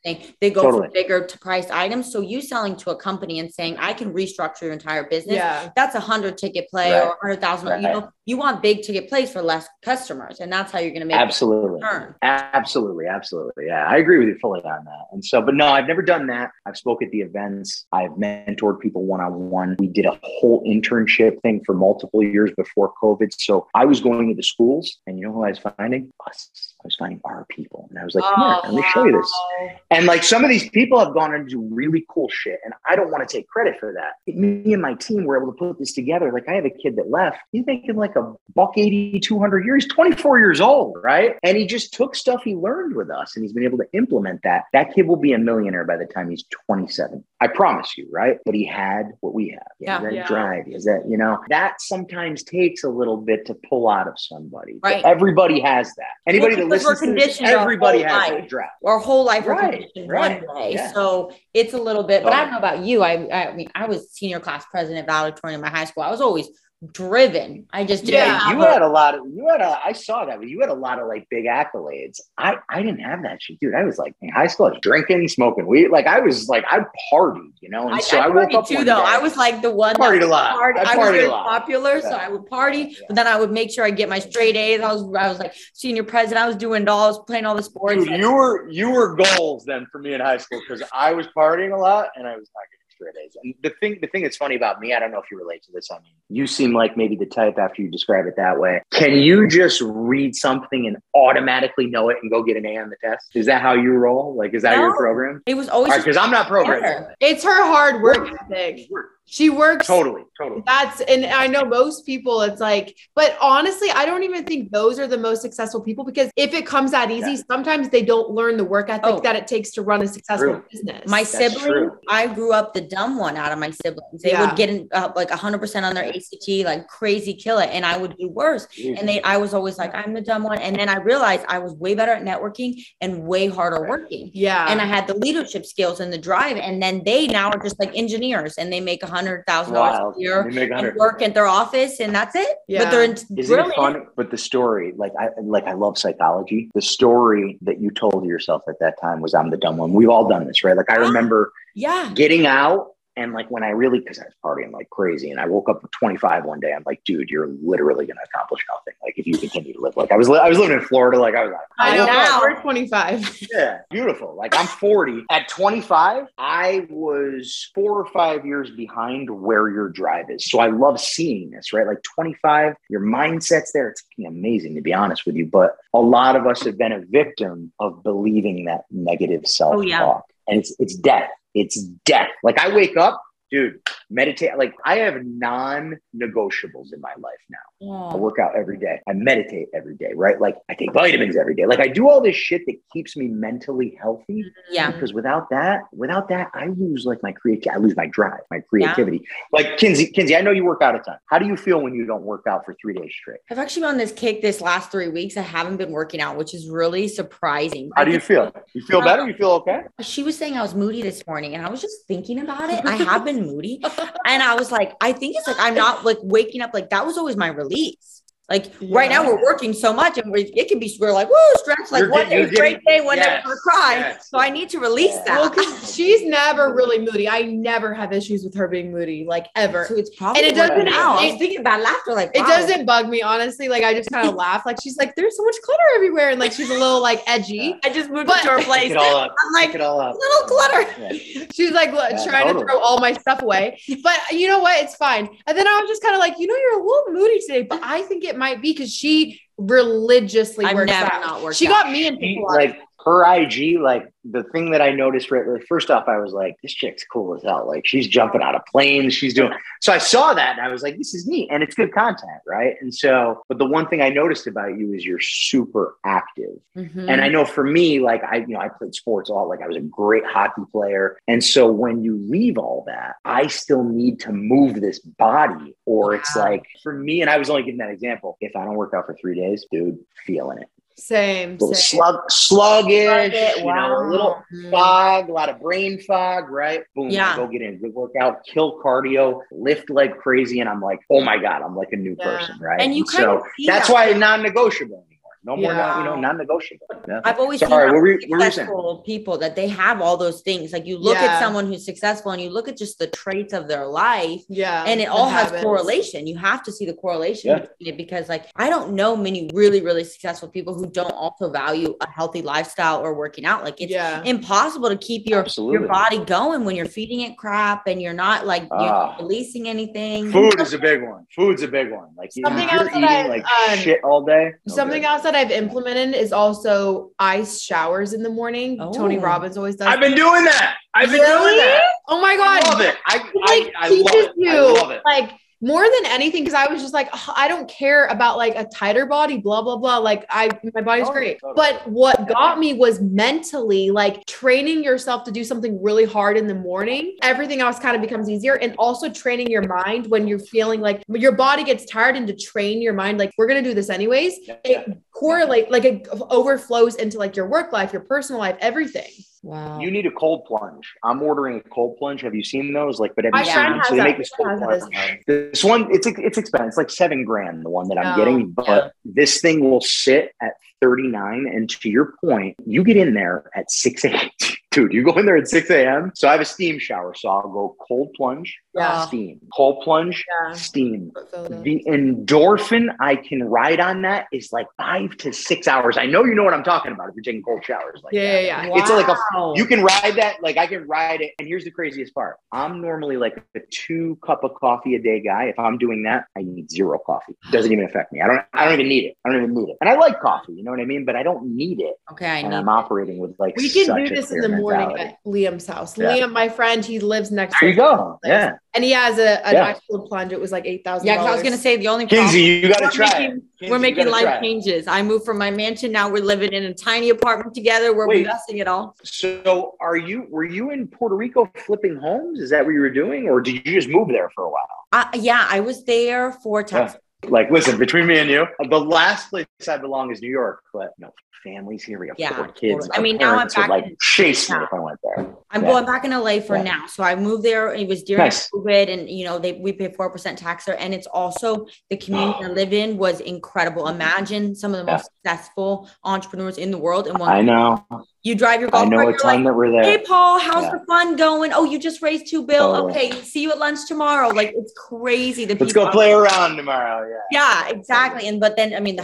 They go Totally. for bigger to price items. So you selling to a company and saying, I can restructure your entire business. yeah That's a hundred ticket play Right. or a hundred thousand. You know, you want big ticket plays for less customers, and that's how you're going to make Absolutely. a. Absolutely, absolutely. Yeah, I agree with you fully on that. And so, but no, I've never done that. I've spoke at the events. I've mentored people one on one. We did a whole internship thing for multiple years before COVID. So I was going into schools, and you know who I was finding? Us. I was finding our people, and I was like, "Come here, oh, let me show you this." Oh, And like some of these people have gone and do really cool shit, and I don't want to take credit for that. Me and my team were able to put this together. Like I have a kid that left. He's making like a buck 80, 200 years. He's 24 years old, right? And he just took stuff he learned with us, and he's been able to implement that. That kid will be a millionaire by the time he's 27. I promise you, right? But he had what we have. He Yeah. that Yeah. drive. Is that you know that sometimes takes a little bit to pull out of somebody. But Right. everybody has that. Anybody that because we're listens to this, conditioned everybody has life. that drive. Our whole life we're Right, conditioned right, one way. yeah. So it's a little bit, but I don't oh. know about you. I, I mean, I was senior class president valedictorian in my high school. I was always driven. I just didn't Yeah, you had a lot of you had a I saw that, but you had a lot of like big accolades. I I didn't have that shit, dude. I was like in high school, I was drinking, smoking weed. Like I was like I partied, you know. And I, so I, I, woke up too, one though. day- I was like the one Partied that a lot. party- I I, was very lot. popular, so I would party, Yeah. but then I would make sure I get my straight A's. I was I was like senior president. I was doing dolls, playing all the sports. Dude, you were you were goals then for me in high school because I was partying a lot and I was not three. And the thing, the thing that's funny about me, I don't know if you relate to this. I mean, you seem like maybe the type after you describe it that way. Can you just read something and automatically know it and go get an A on the test? Is that how you roll? Like, is that No. your program? It was always Because I'm not programmed. Never. that way. It's her hard work ethic. She works Totally, totally. That's and I know most people it's like, but honestly, I don't even think those are the most successful people because if it comes that easy, Yeah. sometimes they don't learn the work ethic Oh. that it takes to run a successful True. business. My That's sibling, true. I grew up the dumb one out of my siblings. They Yeah. would get in, uh, like 100% on their ACT, like crazy kill it. And I would do worse. And they, I was always like, I'm the dumb one. And then I realized I was way better at networking and way harder working. yeah. And I had the leadership skills and the drive. And then they now are just like engineers and they make a hundred thousand dollars a year They make a and work at their office and that's it. Yeah. But they're in- Isn't brilliant. it funny? But the story, like I like I love psychology. The story that you told yourself at that time was I'm the dumb one. We've all done this, right? Like I remember Yeah. getting out and like when I really because I was partying like crazy and I woke up at 25 one day, I'm like, dude, you're literally gonna accomplish nothing. Like if you continue to live like I was li- I was living in Florida, like I was like, I know now- we're 25. yeah, beautiful. Like I'm 40. At 25, I was four or five years behind where your drive is. So I love seeing this, right? Like 25, your mindset's there. It's fucking amazing to be honest with you. But a lot of us have been a victim of believing that negative oh, self-talk. yeah. And it's it's death. It's death. Like I wake up, dude, meditate. Like I have non-negotiables in my life now. I Oh, work out every day. I meditate every day, right? Like I take vitamins every day. Like I do all this shit that keeps me mentally healthy. Mm, yeah. Because without that, without that, I lose like my creativity. I lose my drive, my creativity. Like Kinsey, Kinsey, I know you work out a ton. How do you feel when you don't work out for three days straight? I've actually been on this kick this last three weeks. I haven't been working out, which is really surprising. How do you feel? You feel um, better? You feel okay? She was saying I was moody this morning, and I was just thinking about it. I have been moody, and I was like, I think it's like I'm not like waking up. Like that was always my release. Like right now we're working so much, and we, it can be we're like woo stressed. Like You're one day you're is a great day, one day yes, we're cry. yes. So I need to release Yeah. that. Well, 'cause she's never really moody. I never have issues with her being moody, like ever. so it's probably And it doesn't- now. I it- was thinking about laughter. Like It doesn't bug me, honestly. Like I just kind of laugh. Like she's like, there's so much clutter everywhere, and like she's a little like edgy. I just moved But- into her Pick place. it all up. I'm like Pick it all up. little clutter. Yeah. She's like Yeah, trying totally. to throw all my stuff away. But you know what? It's fine. And then I was just kind of like, you know, you're a little moody today, but I think it might be because she religiously I've works never out. not worked she out. got me into She- Pilates. like her IG, like the thing that I noticed right like, first off, I was like, this chick's cool as hell. Like she's jumping out of planes, she's doing so I saw that and I was like, this is neat and it's good content, right? And so, but the one thing I noticed about you is you're super active. Mhm. And I know for me, like I, you know, I played sports all like I was a great hockey player. And so when you leave all that, I still need to move this body, or it's like for me, and I was only giving that example. If I don't work out for three days, dude, feeling it. Same, same. slug, sluggish, it, you know, a little Mhm. fog, a lot of brain fog, right? Boom, Yeah. Go get in, good workout, kill cardio, lift like crazy, and I'm like, oh my god, I'm like a new Yeah. person, right? And you kind so that's that. why non-negotiable anymore. No more, Yeah. non- you know, non-negotiable. Yeah. I've always Sorry, seen what were you- with what were you people that they have all those things. Like you look Yeah. at someone who's successful and you look at just the traits of their life Yeah. and it the all has habits. correlation. You have to see the correlation Yeah. between it because like I don't know many really, really successful people who don't also value a healthy lifestyle or working out. Like it's Yeah. impossible to keep your Absolutely. your body going when you're feeding it crap and you're not like you're Ah. not releasing anything. Food is a big one. Food's a big one. Like you- Something if you're else that eating I, like um, shit all day. Something good. else that I've implemented is also ice showers in the morning. Tony Oh. Robbins always does. I've been doing that. I've been Really? doing that. oh my I god, love it. I, It, like I, I love it. you I love it. like more than anything because I was just like "Ugh, I don't care about like a tighter body, blah blah blah. Like I, my body's great. totally. But what got me was mentally like training yourself to do something really hard in the morning. Everything else kind of becomes easier, and also training your mind when you're feeling like your body gets tired, and to train your mind like we're gonna do this anyways. Yeah. It correlate like it overflows into like your work life, your personal life, everything. Wow. You need a cold plunge. I'm ordering a cold plunge. Have you seen those? Like, but have My you seen friend has So they make this My cold plunge. This one, it's it's expensive. It's like seven grand. The one that I'm No, getting, but yeah. this thing will sit at 39. And to your point, you get in there at 6 a.m. Dude, you go in there at 6 a.m. So I have a steam shower, so I'll go cold plunge. Yeah. steam. Cold plunge, Yeah. steam. What Phil does. The endorphin I can ride on that is like five to six hours. I know you know what I'm talking about if you're taking cold showers. Like Yeah, that. yeah, yeah. It's like a Wow. you can ride that like I can ride it. And here's the craziest part: I'm normally like a two cup of coffee a day guy. If I'm doing that, I need zero coffee. It Doesn't even affect me. I don't. I don't even need it. I don't even need it. And I like coffee. You know what I mean? But I don't need it. Okay, I and need I'm operating with like We can such do this in the morning mentality. at Liam's house. Yeah. Liam, my friend, he lives next There you to go. Yeah, and he has a, a Yeah. nice plunge. It was like eight thousand. Yeah, because I was gonna say the only problem Kinsey, you got to we're try. making. Kinsey, we're making life try changes. I moved from my mansion. Now we're living in a tiny apartment together. We're Wait. investing it all. So, are you were you in Puerto Rico flipping homes? Is that what you were doing, or did you just move there for a while? Uh, yeah, I was there for Texas. Like, listen, between me and you, the last place I belong is New York, but no families here. We have Yeah, four kids. totally. I mean, now I'm would, back like in- chase me Yeah. if I went there. I'm Yeah. going back in LA for Yeah. now. So I moved there. It was during Nice. COVID, and you know they we pay four percent tax there, and it's also the community I live in was incredible. Imagine some of the most successful entrepreneurs in the world, and I one know. You drive your I golf know cart, ton like, that were there. Hey Paul, how's Yeah. the fun going? Oh, you just raised two bill. Totally. Okay, see you at lunch tomorrow. Like it's crazy. The Let's go play around tomorrow. Yeah. Yeah, exactly. And but then I mean the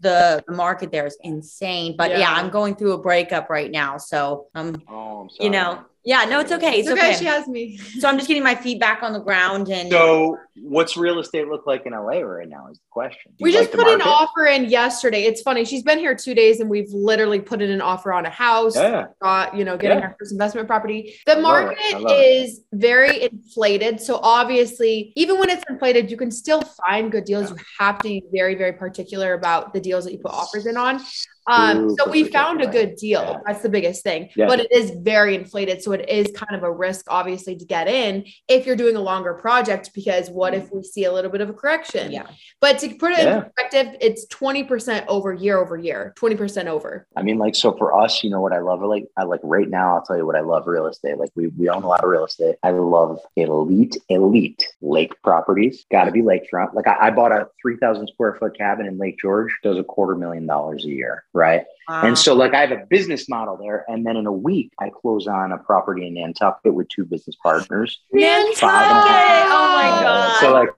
the, the market there is insane. But yeah. Yeah. I'm going through a breakup right now. So um, Oh, I'm sorry. you know, yeah, no, it's okay. It's It's, okay. okay. She has me. so I'm just getting my feedback on the ground and So, what's real estate look like in LA right now? Is the question. Do We just like put an offer in yesterday. It's funny. She's been here two days, and we've literally put in an offer on a house. Yeah. Got you know getting Yeah. our first investment property. The market is love it. is very inflated. So obviously, even when it's inflated, you can still find good deals. You have to be very very particular about the deals that you put offers in on. Um, so we found a good deal. Yeah. That's the biggest thing. Yeah. But it is very inflated. So it is kind of a risk, obviously, to get in if you're doing a longer project, because what if we see a little bit of a correction? yeah. But to put it Yeah. in perspective, it's 20% over year over year, 20% over. I mean, like, so for us, you know what I love? Like, I like right now, I'll tell you what I love real estate. Like, we, we own a lot of real estate. I love elite, elite lake properties. Got to be lakefront. Like, I, I bought a 3,000 square foot cabin in Lake George, does a quarter million dollars a year, right? Wow. And so, like, I have a business model there. And then in a week, I close on a property in Nantucket with two business partners. Nantucket. Five and a half. Oh my god. So, like,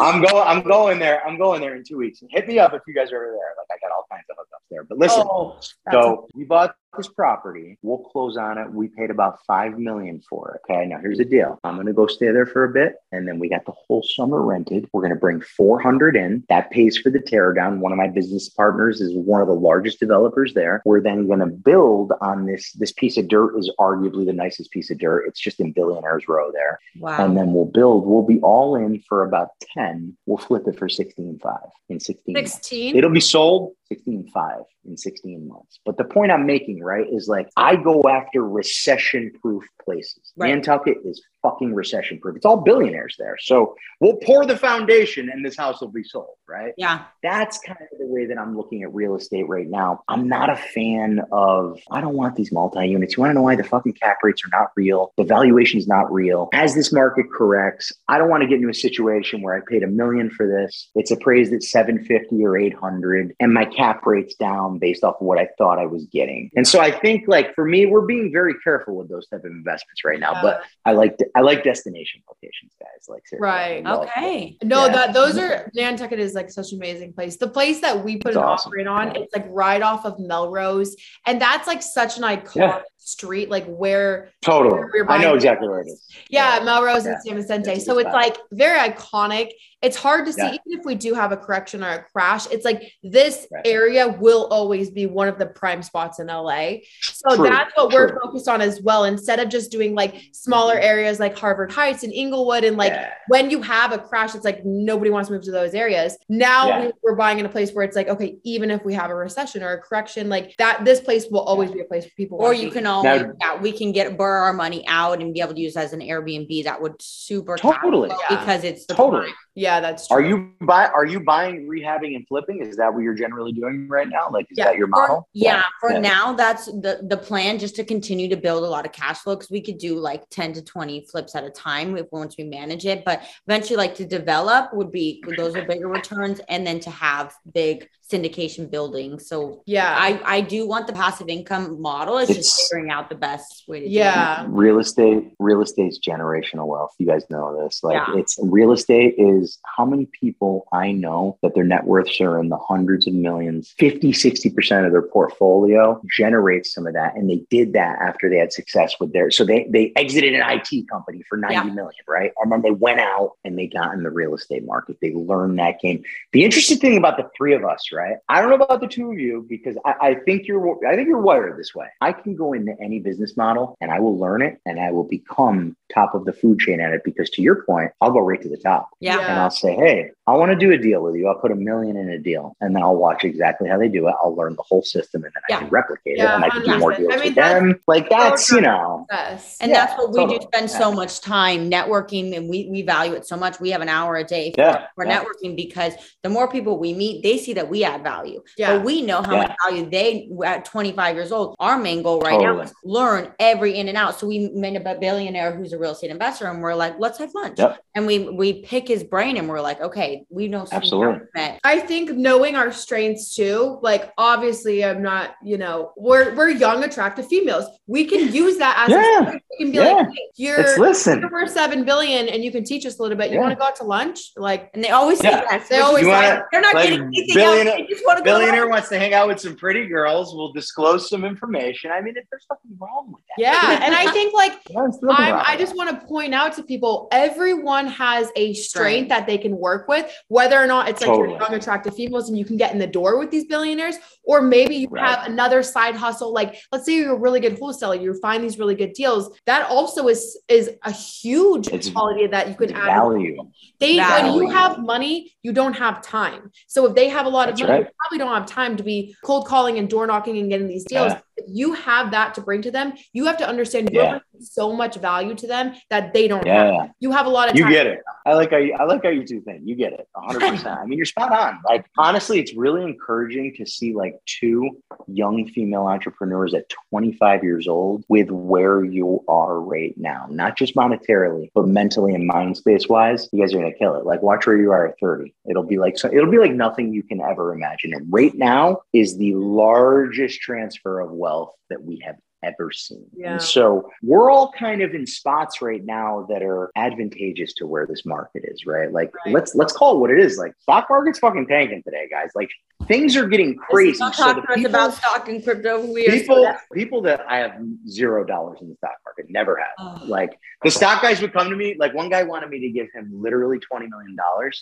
I'm going, I'm going there. I'm going there in two weeks. Hit me up if you guys are ever there. Like, I got all kinds of hookups there. But listen, oh, so we bought this property. We'll close on it. We paid about five million for it. Okay. Now here's the deal. I'm gonna go stay there for a bit, and then we got the whole summer rented. We're gonna bring 400 in. That pays for the tear down. One of my business partners is one of the largest developers there. We're then gonna build on this. This piece of dirt is arguably the nicest piece of dirt. It's just in Billionaires Row there. wow. And then we'll build. We'll be all in for about 10. We'll flip it for 16.5 in 16 months. 16. It'll be sold 16.5 in 16 months. But the point I'm making, right, is like I go after recession proof places. Right. Nantucket is fucking recession proof. It's all billionaires there. So we'll pour the foundation and this house will be sold, right? yeah. That's kind of the way that I'm looking at real estate right now. I'm not a fan of, I don't want these multi units. You want to know why the fucking cap rates are not real? The valuation is not real. As this market corrects, I don't want to get into a situation where I paid a million for this. It's appraised at 750 or 800 and my cap rate's down based off of what I thought I was getting. And so I think like for me, we're being very careful with those type of investments right now, but I like, I like destination locations, guys. Like, seriously, Right. I love- Okay. No, Yeah. that those are Nantucket is like such an amazing place. The place that we put It's an awesome. offer in on, Yeah. it's like right off of Melrose, and that's like such an iconic Yeah. Street, like where Totally. We're I know exactly where it is. yeah, Melrose Yeah. and San Vicente. That's So good it's spot. like very iconic. It's hard to see, Yeah. even if we do have a correction or a crash. It's like this Right. area will always be one of the prime spots in LA. So True, that's what we're focused on as well. Instead of just doing like smaller mm-hmm. areas like Harvard Heights and Inglewood, and like Yeah. when you have a crash, it's like nobody wants to move to those areas. Now Yeah. we, we're buying in a place where it's like, okay, even if we have a recession or a correction, like that, this place will always be a place for people. Or you be. can always, Now- yeah, we can get borrow our money out and be able to use as an Airbnb. That would super Totally. Yeah. because it's the Totally. prime. Yeah, that's true. Are you buy? Are you buying, rehabbing, and flipping? Is that what you're generally doing right now? Like, is Yeah. that your For- model? yeah, for Yeah. now, that's the the plan. Just to continue to build a lot of cash flow because we could do like ten to twenty flips at a time if once we manage it. But eventually, like to develop would be those are bigger returns, and then to have big syndication building. So yeah. I I do want the passive income model. It's, just It's- figuring figuring out the best way to Yeah. do real estate real estate's generational wealth you guys know this like Yeah. it's real estate is how many people i know that their net worths are in the hundreds of millions. 50 60% of their portfolio generates some of that and they did that after they had success with their so they they exited an it company for ninety Yeah. million, right? And then they went out and they got in the real estate market. They learned that game. The interesting thing about the three of us right? I don't know about the two of you because i, I think you're i think you're wired this way. I can go into any business model and i will learn it and i will become top of the food chain at it because to your point i'll go right to the top Yeah. Yeah. and i'll say hey i want to do a deal with you i'll put a million in a deal and then i'll watch exactly how they do it i'll learn the whole system and then i can replicate Yeah, it and i can do more deals I mean, with them like that's you know Yes. And Yeah, that's what we do totally. spend so much time networking and we, we value it so much. We have an hour a day for, Yeah, for yeah. networking because the more people we meet, they see that we add value. Yeah. But we know how Yeah. much value they at 25 years old. Our main goal right now is learn every in and out. So we met a billionaire who's a real estate investor and we're like, let's have lunch. Yep. And we we pick his brain and we're like, okay, we know Absolutely. I think knowing our strengths too, like obviously I'm not, you know, we're we're young, attractive females. We can use that as Yeah. a. We can be Yeah. like, hey, you're it's listen you're seven billion and you can teach us a little bit. You Yeah. want to go out to lunch? Like And they always say Yeah. yes. They always You wanna- they're not like, getting anything billionaire- else. They just want to go billionaire lunch. wants to hang out with some pretty girls we'll disclose some information i mean if there's nothing wrong with that yeah. And I think like There's I'm, I just that. want to point out to people everyone has a strength that they can work with, whether or not it's like Totally. you're young, attractive females and you can get in the door with these billionaires, or maybe you Right. have another side hustle. Like, let's say you're a really good wholesaler, you find these really good deals. That also is is a huge It's quality that you can add. value They when you have money, you don't have time. So if they have a lot of money, right. you probably don't have time to be cold calling and door knocking and getting these deals. Yeah. You have that to bring to them, you have to understand you're Yeah. so much value to them that they don't have. yeah You have a lot of You get it. I like how you, I like how you two think. You get it, 100. percent I mean, you're spot on. Like honestly, it's really encouraging to see like two young female entrepreneurs at 25 years old with where you are right now, not just monetarily, but mentally and mind space wise. You guys are gonna kill it. Like watch where you are at 30. It'll be like so. It'll be like nothing you can ever imagine. And right now is the largest transfer of wealth that we have ever seen. Yeah. And so we're all kind of in spots right now that are advantageous to where this market is, right? Like Right. let's let's call it what it is. Like stock market's fucking tanking today, guys. Like things are getting crazy. Don't So talk the to us people, about stock and crypto. We are so people, people that I have zero dollars in the stock market, never have. Oh. Like the stock guys would come to me, like one guy wanted me to give him literally $20 million.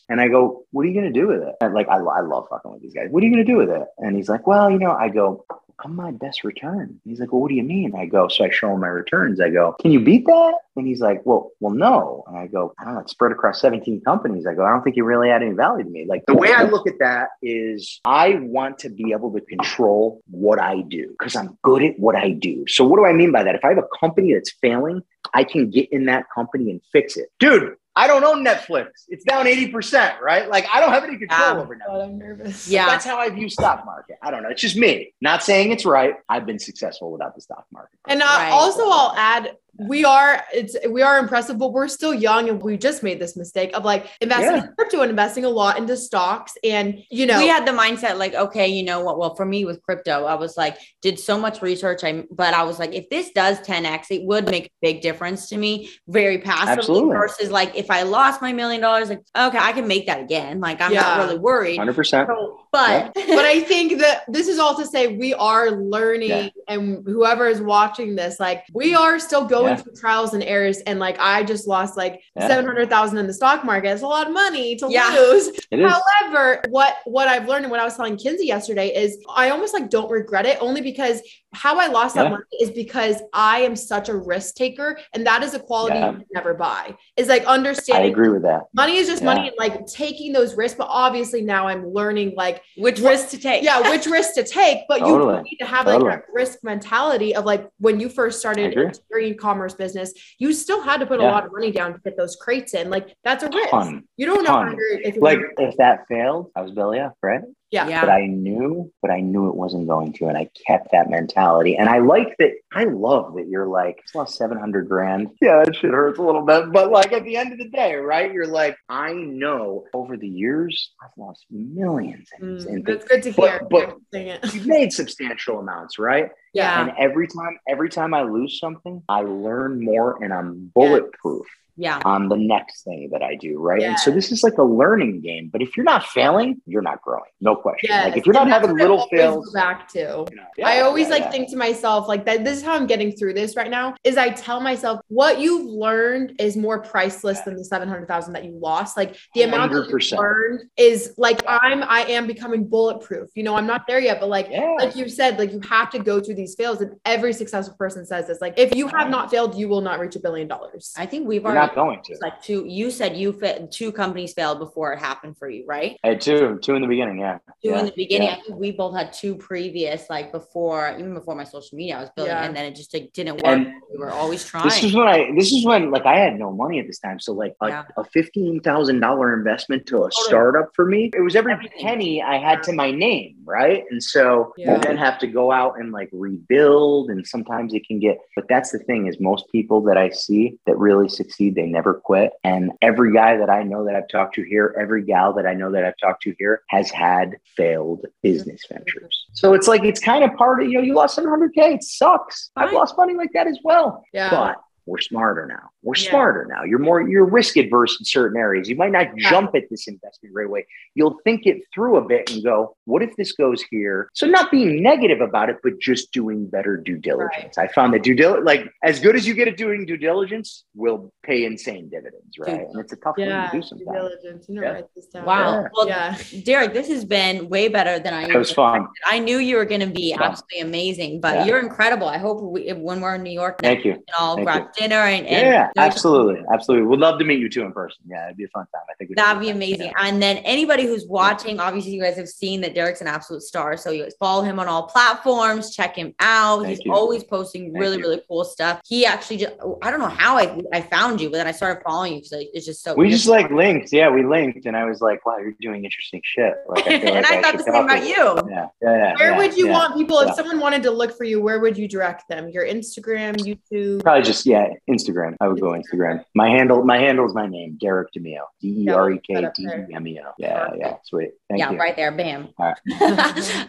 And I go, what are you going to do with it? And like, I, I love fucking with these guys. What are you going to do with it? And he's like, well, you know, I go, I'm my best return. He's like, well, what do you mean? I go, so I show him my returns. I go, can you beat that? And he's like, well, well, no. And I go, I don't know, it's spread across 17 companies. I go, I don't think you really add any value to me. Like the way I look at that is I want to be able to control what I do because I'm good at what I do. So what do I mean by that? If I have a company that's failing, I can get in that company and fix it. Dude, I don't own Netflix. It's down 80%, right? Like I don't have any control Yeah. over Netflix. God, I'm nervous. Yeah. That's how I view stock market. I don't know. It's just me. Not saying it's right. I've been successful without the stock market. And uh, Right. also, I'll add, we are it's we are impressive, but we're still young, and we just made this mistake of like investing Yeah. in crypto and investing a lot into stocks, and you know, we had the mindset like, okay, you know what? Well, for me with crypto, I was like, did so much research. I but I was like, if this does 10x, it would make a big difference to me very passively Absolutely. versus like if I lost my million dollars, like, okay, I can make that again. Like I'm Yeah. not really worried. 100%. So, but but I think that this is all to say we are learning, Yeah. and whoever is watching this, like we are still going Yeah. through trials and errors. And like I just lost like Yeah. seven hundred thousand in the stock market. It's a lot of money to Yeah. lose. However, what what I've learned and what I was telling Kinsey yesterday is I almost like don't regret it only because how I lost that money is because I am such a risk taker, and that is a quality Yeah. you can never buy. Is like understanding. I agree with that. money is just Yeah. money and like taking those risks. But obviously now I'm learning like which What- risk to take? yeah, which risk to take. But Totally. you need to have like Totally. that risk mentality of like when you first started agree. your e-commerce business, you still had to put a lot of money down to get those crates in. Like that's a risk. Ton. You don't know Ton. you're, if you're Like if that failed, I was belly up, right? Yeah. Yeah. But I knew, but I knew it wasn't going to. And I kept that mentality. And I like that. I love that you're like, it's lost 700 grand. Yeah, that shit hurts a little bit. But like at the end of the day, right? You're like, I know over the years, I've lost millions. in- Mm, in that's good to But- hear. but- Dang. You've made substantial amounts, right? Yeah. And every time, every time I lose something, I learn more and I'm bulletproof Yeah. on the next thing that I do, right? And so this is like a learning game. But if you're not failing, you're not growing. No question. Yes. Like if you're not And that's having little fails, back to. you know, I always yeah, like yeah. think to myself like that this is how I'm getting through this right now is I tell myself what you've learned is more priceless than the 700,000 that you lost like the amount that you've 100%. learned is like I'm I am becoming bulletproof you know I'm not there yet but like Yeah. like you said like you have to go through these fails and every successful person says this like if you have not failed you will not reach a billion dollars I think we've You're already not going to. like two. You said you fit two companies failed before it happened for you, right? I had two, two in the beginning. Yeah. Two yeah. in the beginning. yeah. I think we both had two previous, like before, even before my social media I was building, Yeah. and then it just like, didn't work. And we were always trying. This is when I. This is when like I had no money at this time. So like a, Yeah. a fifteen thousand dollar investment to a startup for me, it was every Everything. penny I had to my name, right? And so Yeah. you then have to go out and like rebuild, and sometimes it can get. But that's the thing is most people that I see that really succeed, they never quit. And every guy that I know that I've talked to here, every gal that I know that I've talked to here has had failed business ventures. So it's like it's kind of part of you know you lost seven hundred k. It sucks. I've lost money like that as well. yeah But we're smarter now. We're Yeah. smarter now. You're more you're risk adverse in certain areas. You might not Yeah. jump at this investment right away. You'll think it through a bit and go, what if this goes here? So not being negative about it, but just doing better due diligence. I found that due diligence, like as good as you get at doing due diligence, will pay insane dividends, right? Dude. And it's a tough yeah thing to do due sometimes. diligence you know Yeah. write this down wow. Yeah. Well, yeah Derek, this has been way better than I. It was fun. I knew you were going to be absolutely amazing, but Yeah. you're incredible. I hope we, when we're in New York, next, Thank you. we can all Thank grab dinner and, and Yeah, you know, absolutely. Absolutely. Would love to meet you too in person. Yeah, it'd be a fun time. I think it'd That'd be fun. amazing. Yeah. And then anybody who's watching, obviously, you guys have seen that Derek's an absolute star. So you guys follow him on all platforms, check him out. Thank He's you. always posting Thank really, you. really cool stuff. He actually just, I don't know how I, I found you, but then I started following you because it's just so We just like linked. Yeah, we linked, and I was like, "Wow, you're doing interesting shit." Like, I feel and like I thought should the same about to you. Yeah, yeah, yeah. Where yeah, would you yeah. want people, if someone wanted to look for you, where would you direct them? Your Instagram, YouTube? Probably just yeah, Instagram. I would go Instagram. My handle, my handle is my name, Derek Demeo. D E R E K D E M E O. Yeah, yeah, sweet. Thank yeah, you. right there. Bam. All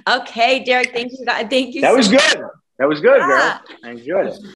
okay, Derek, thank you. Thank you. That so was good. That was good, Yeah. girl. I enjoyed it.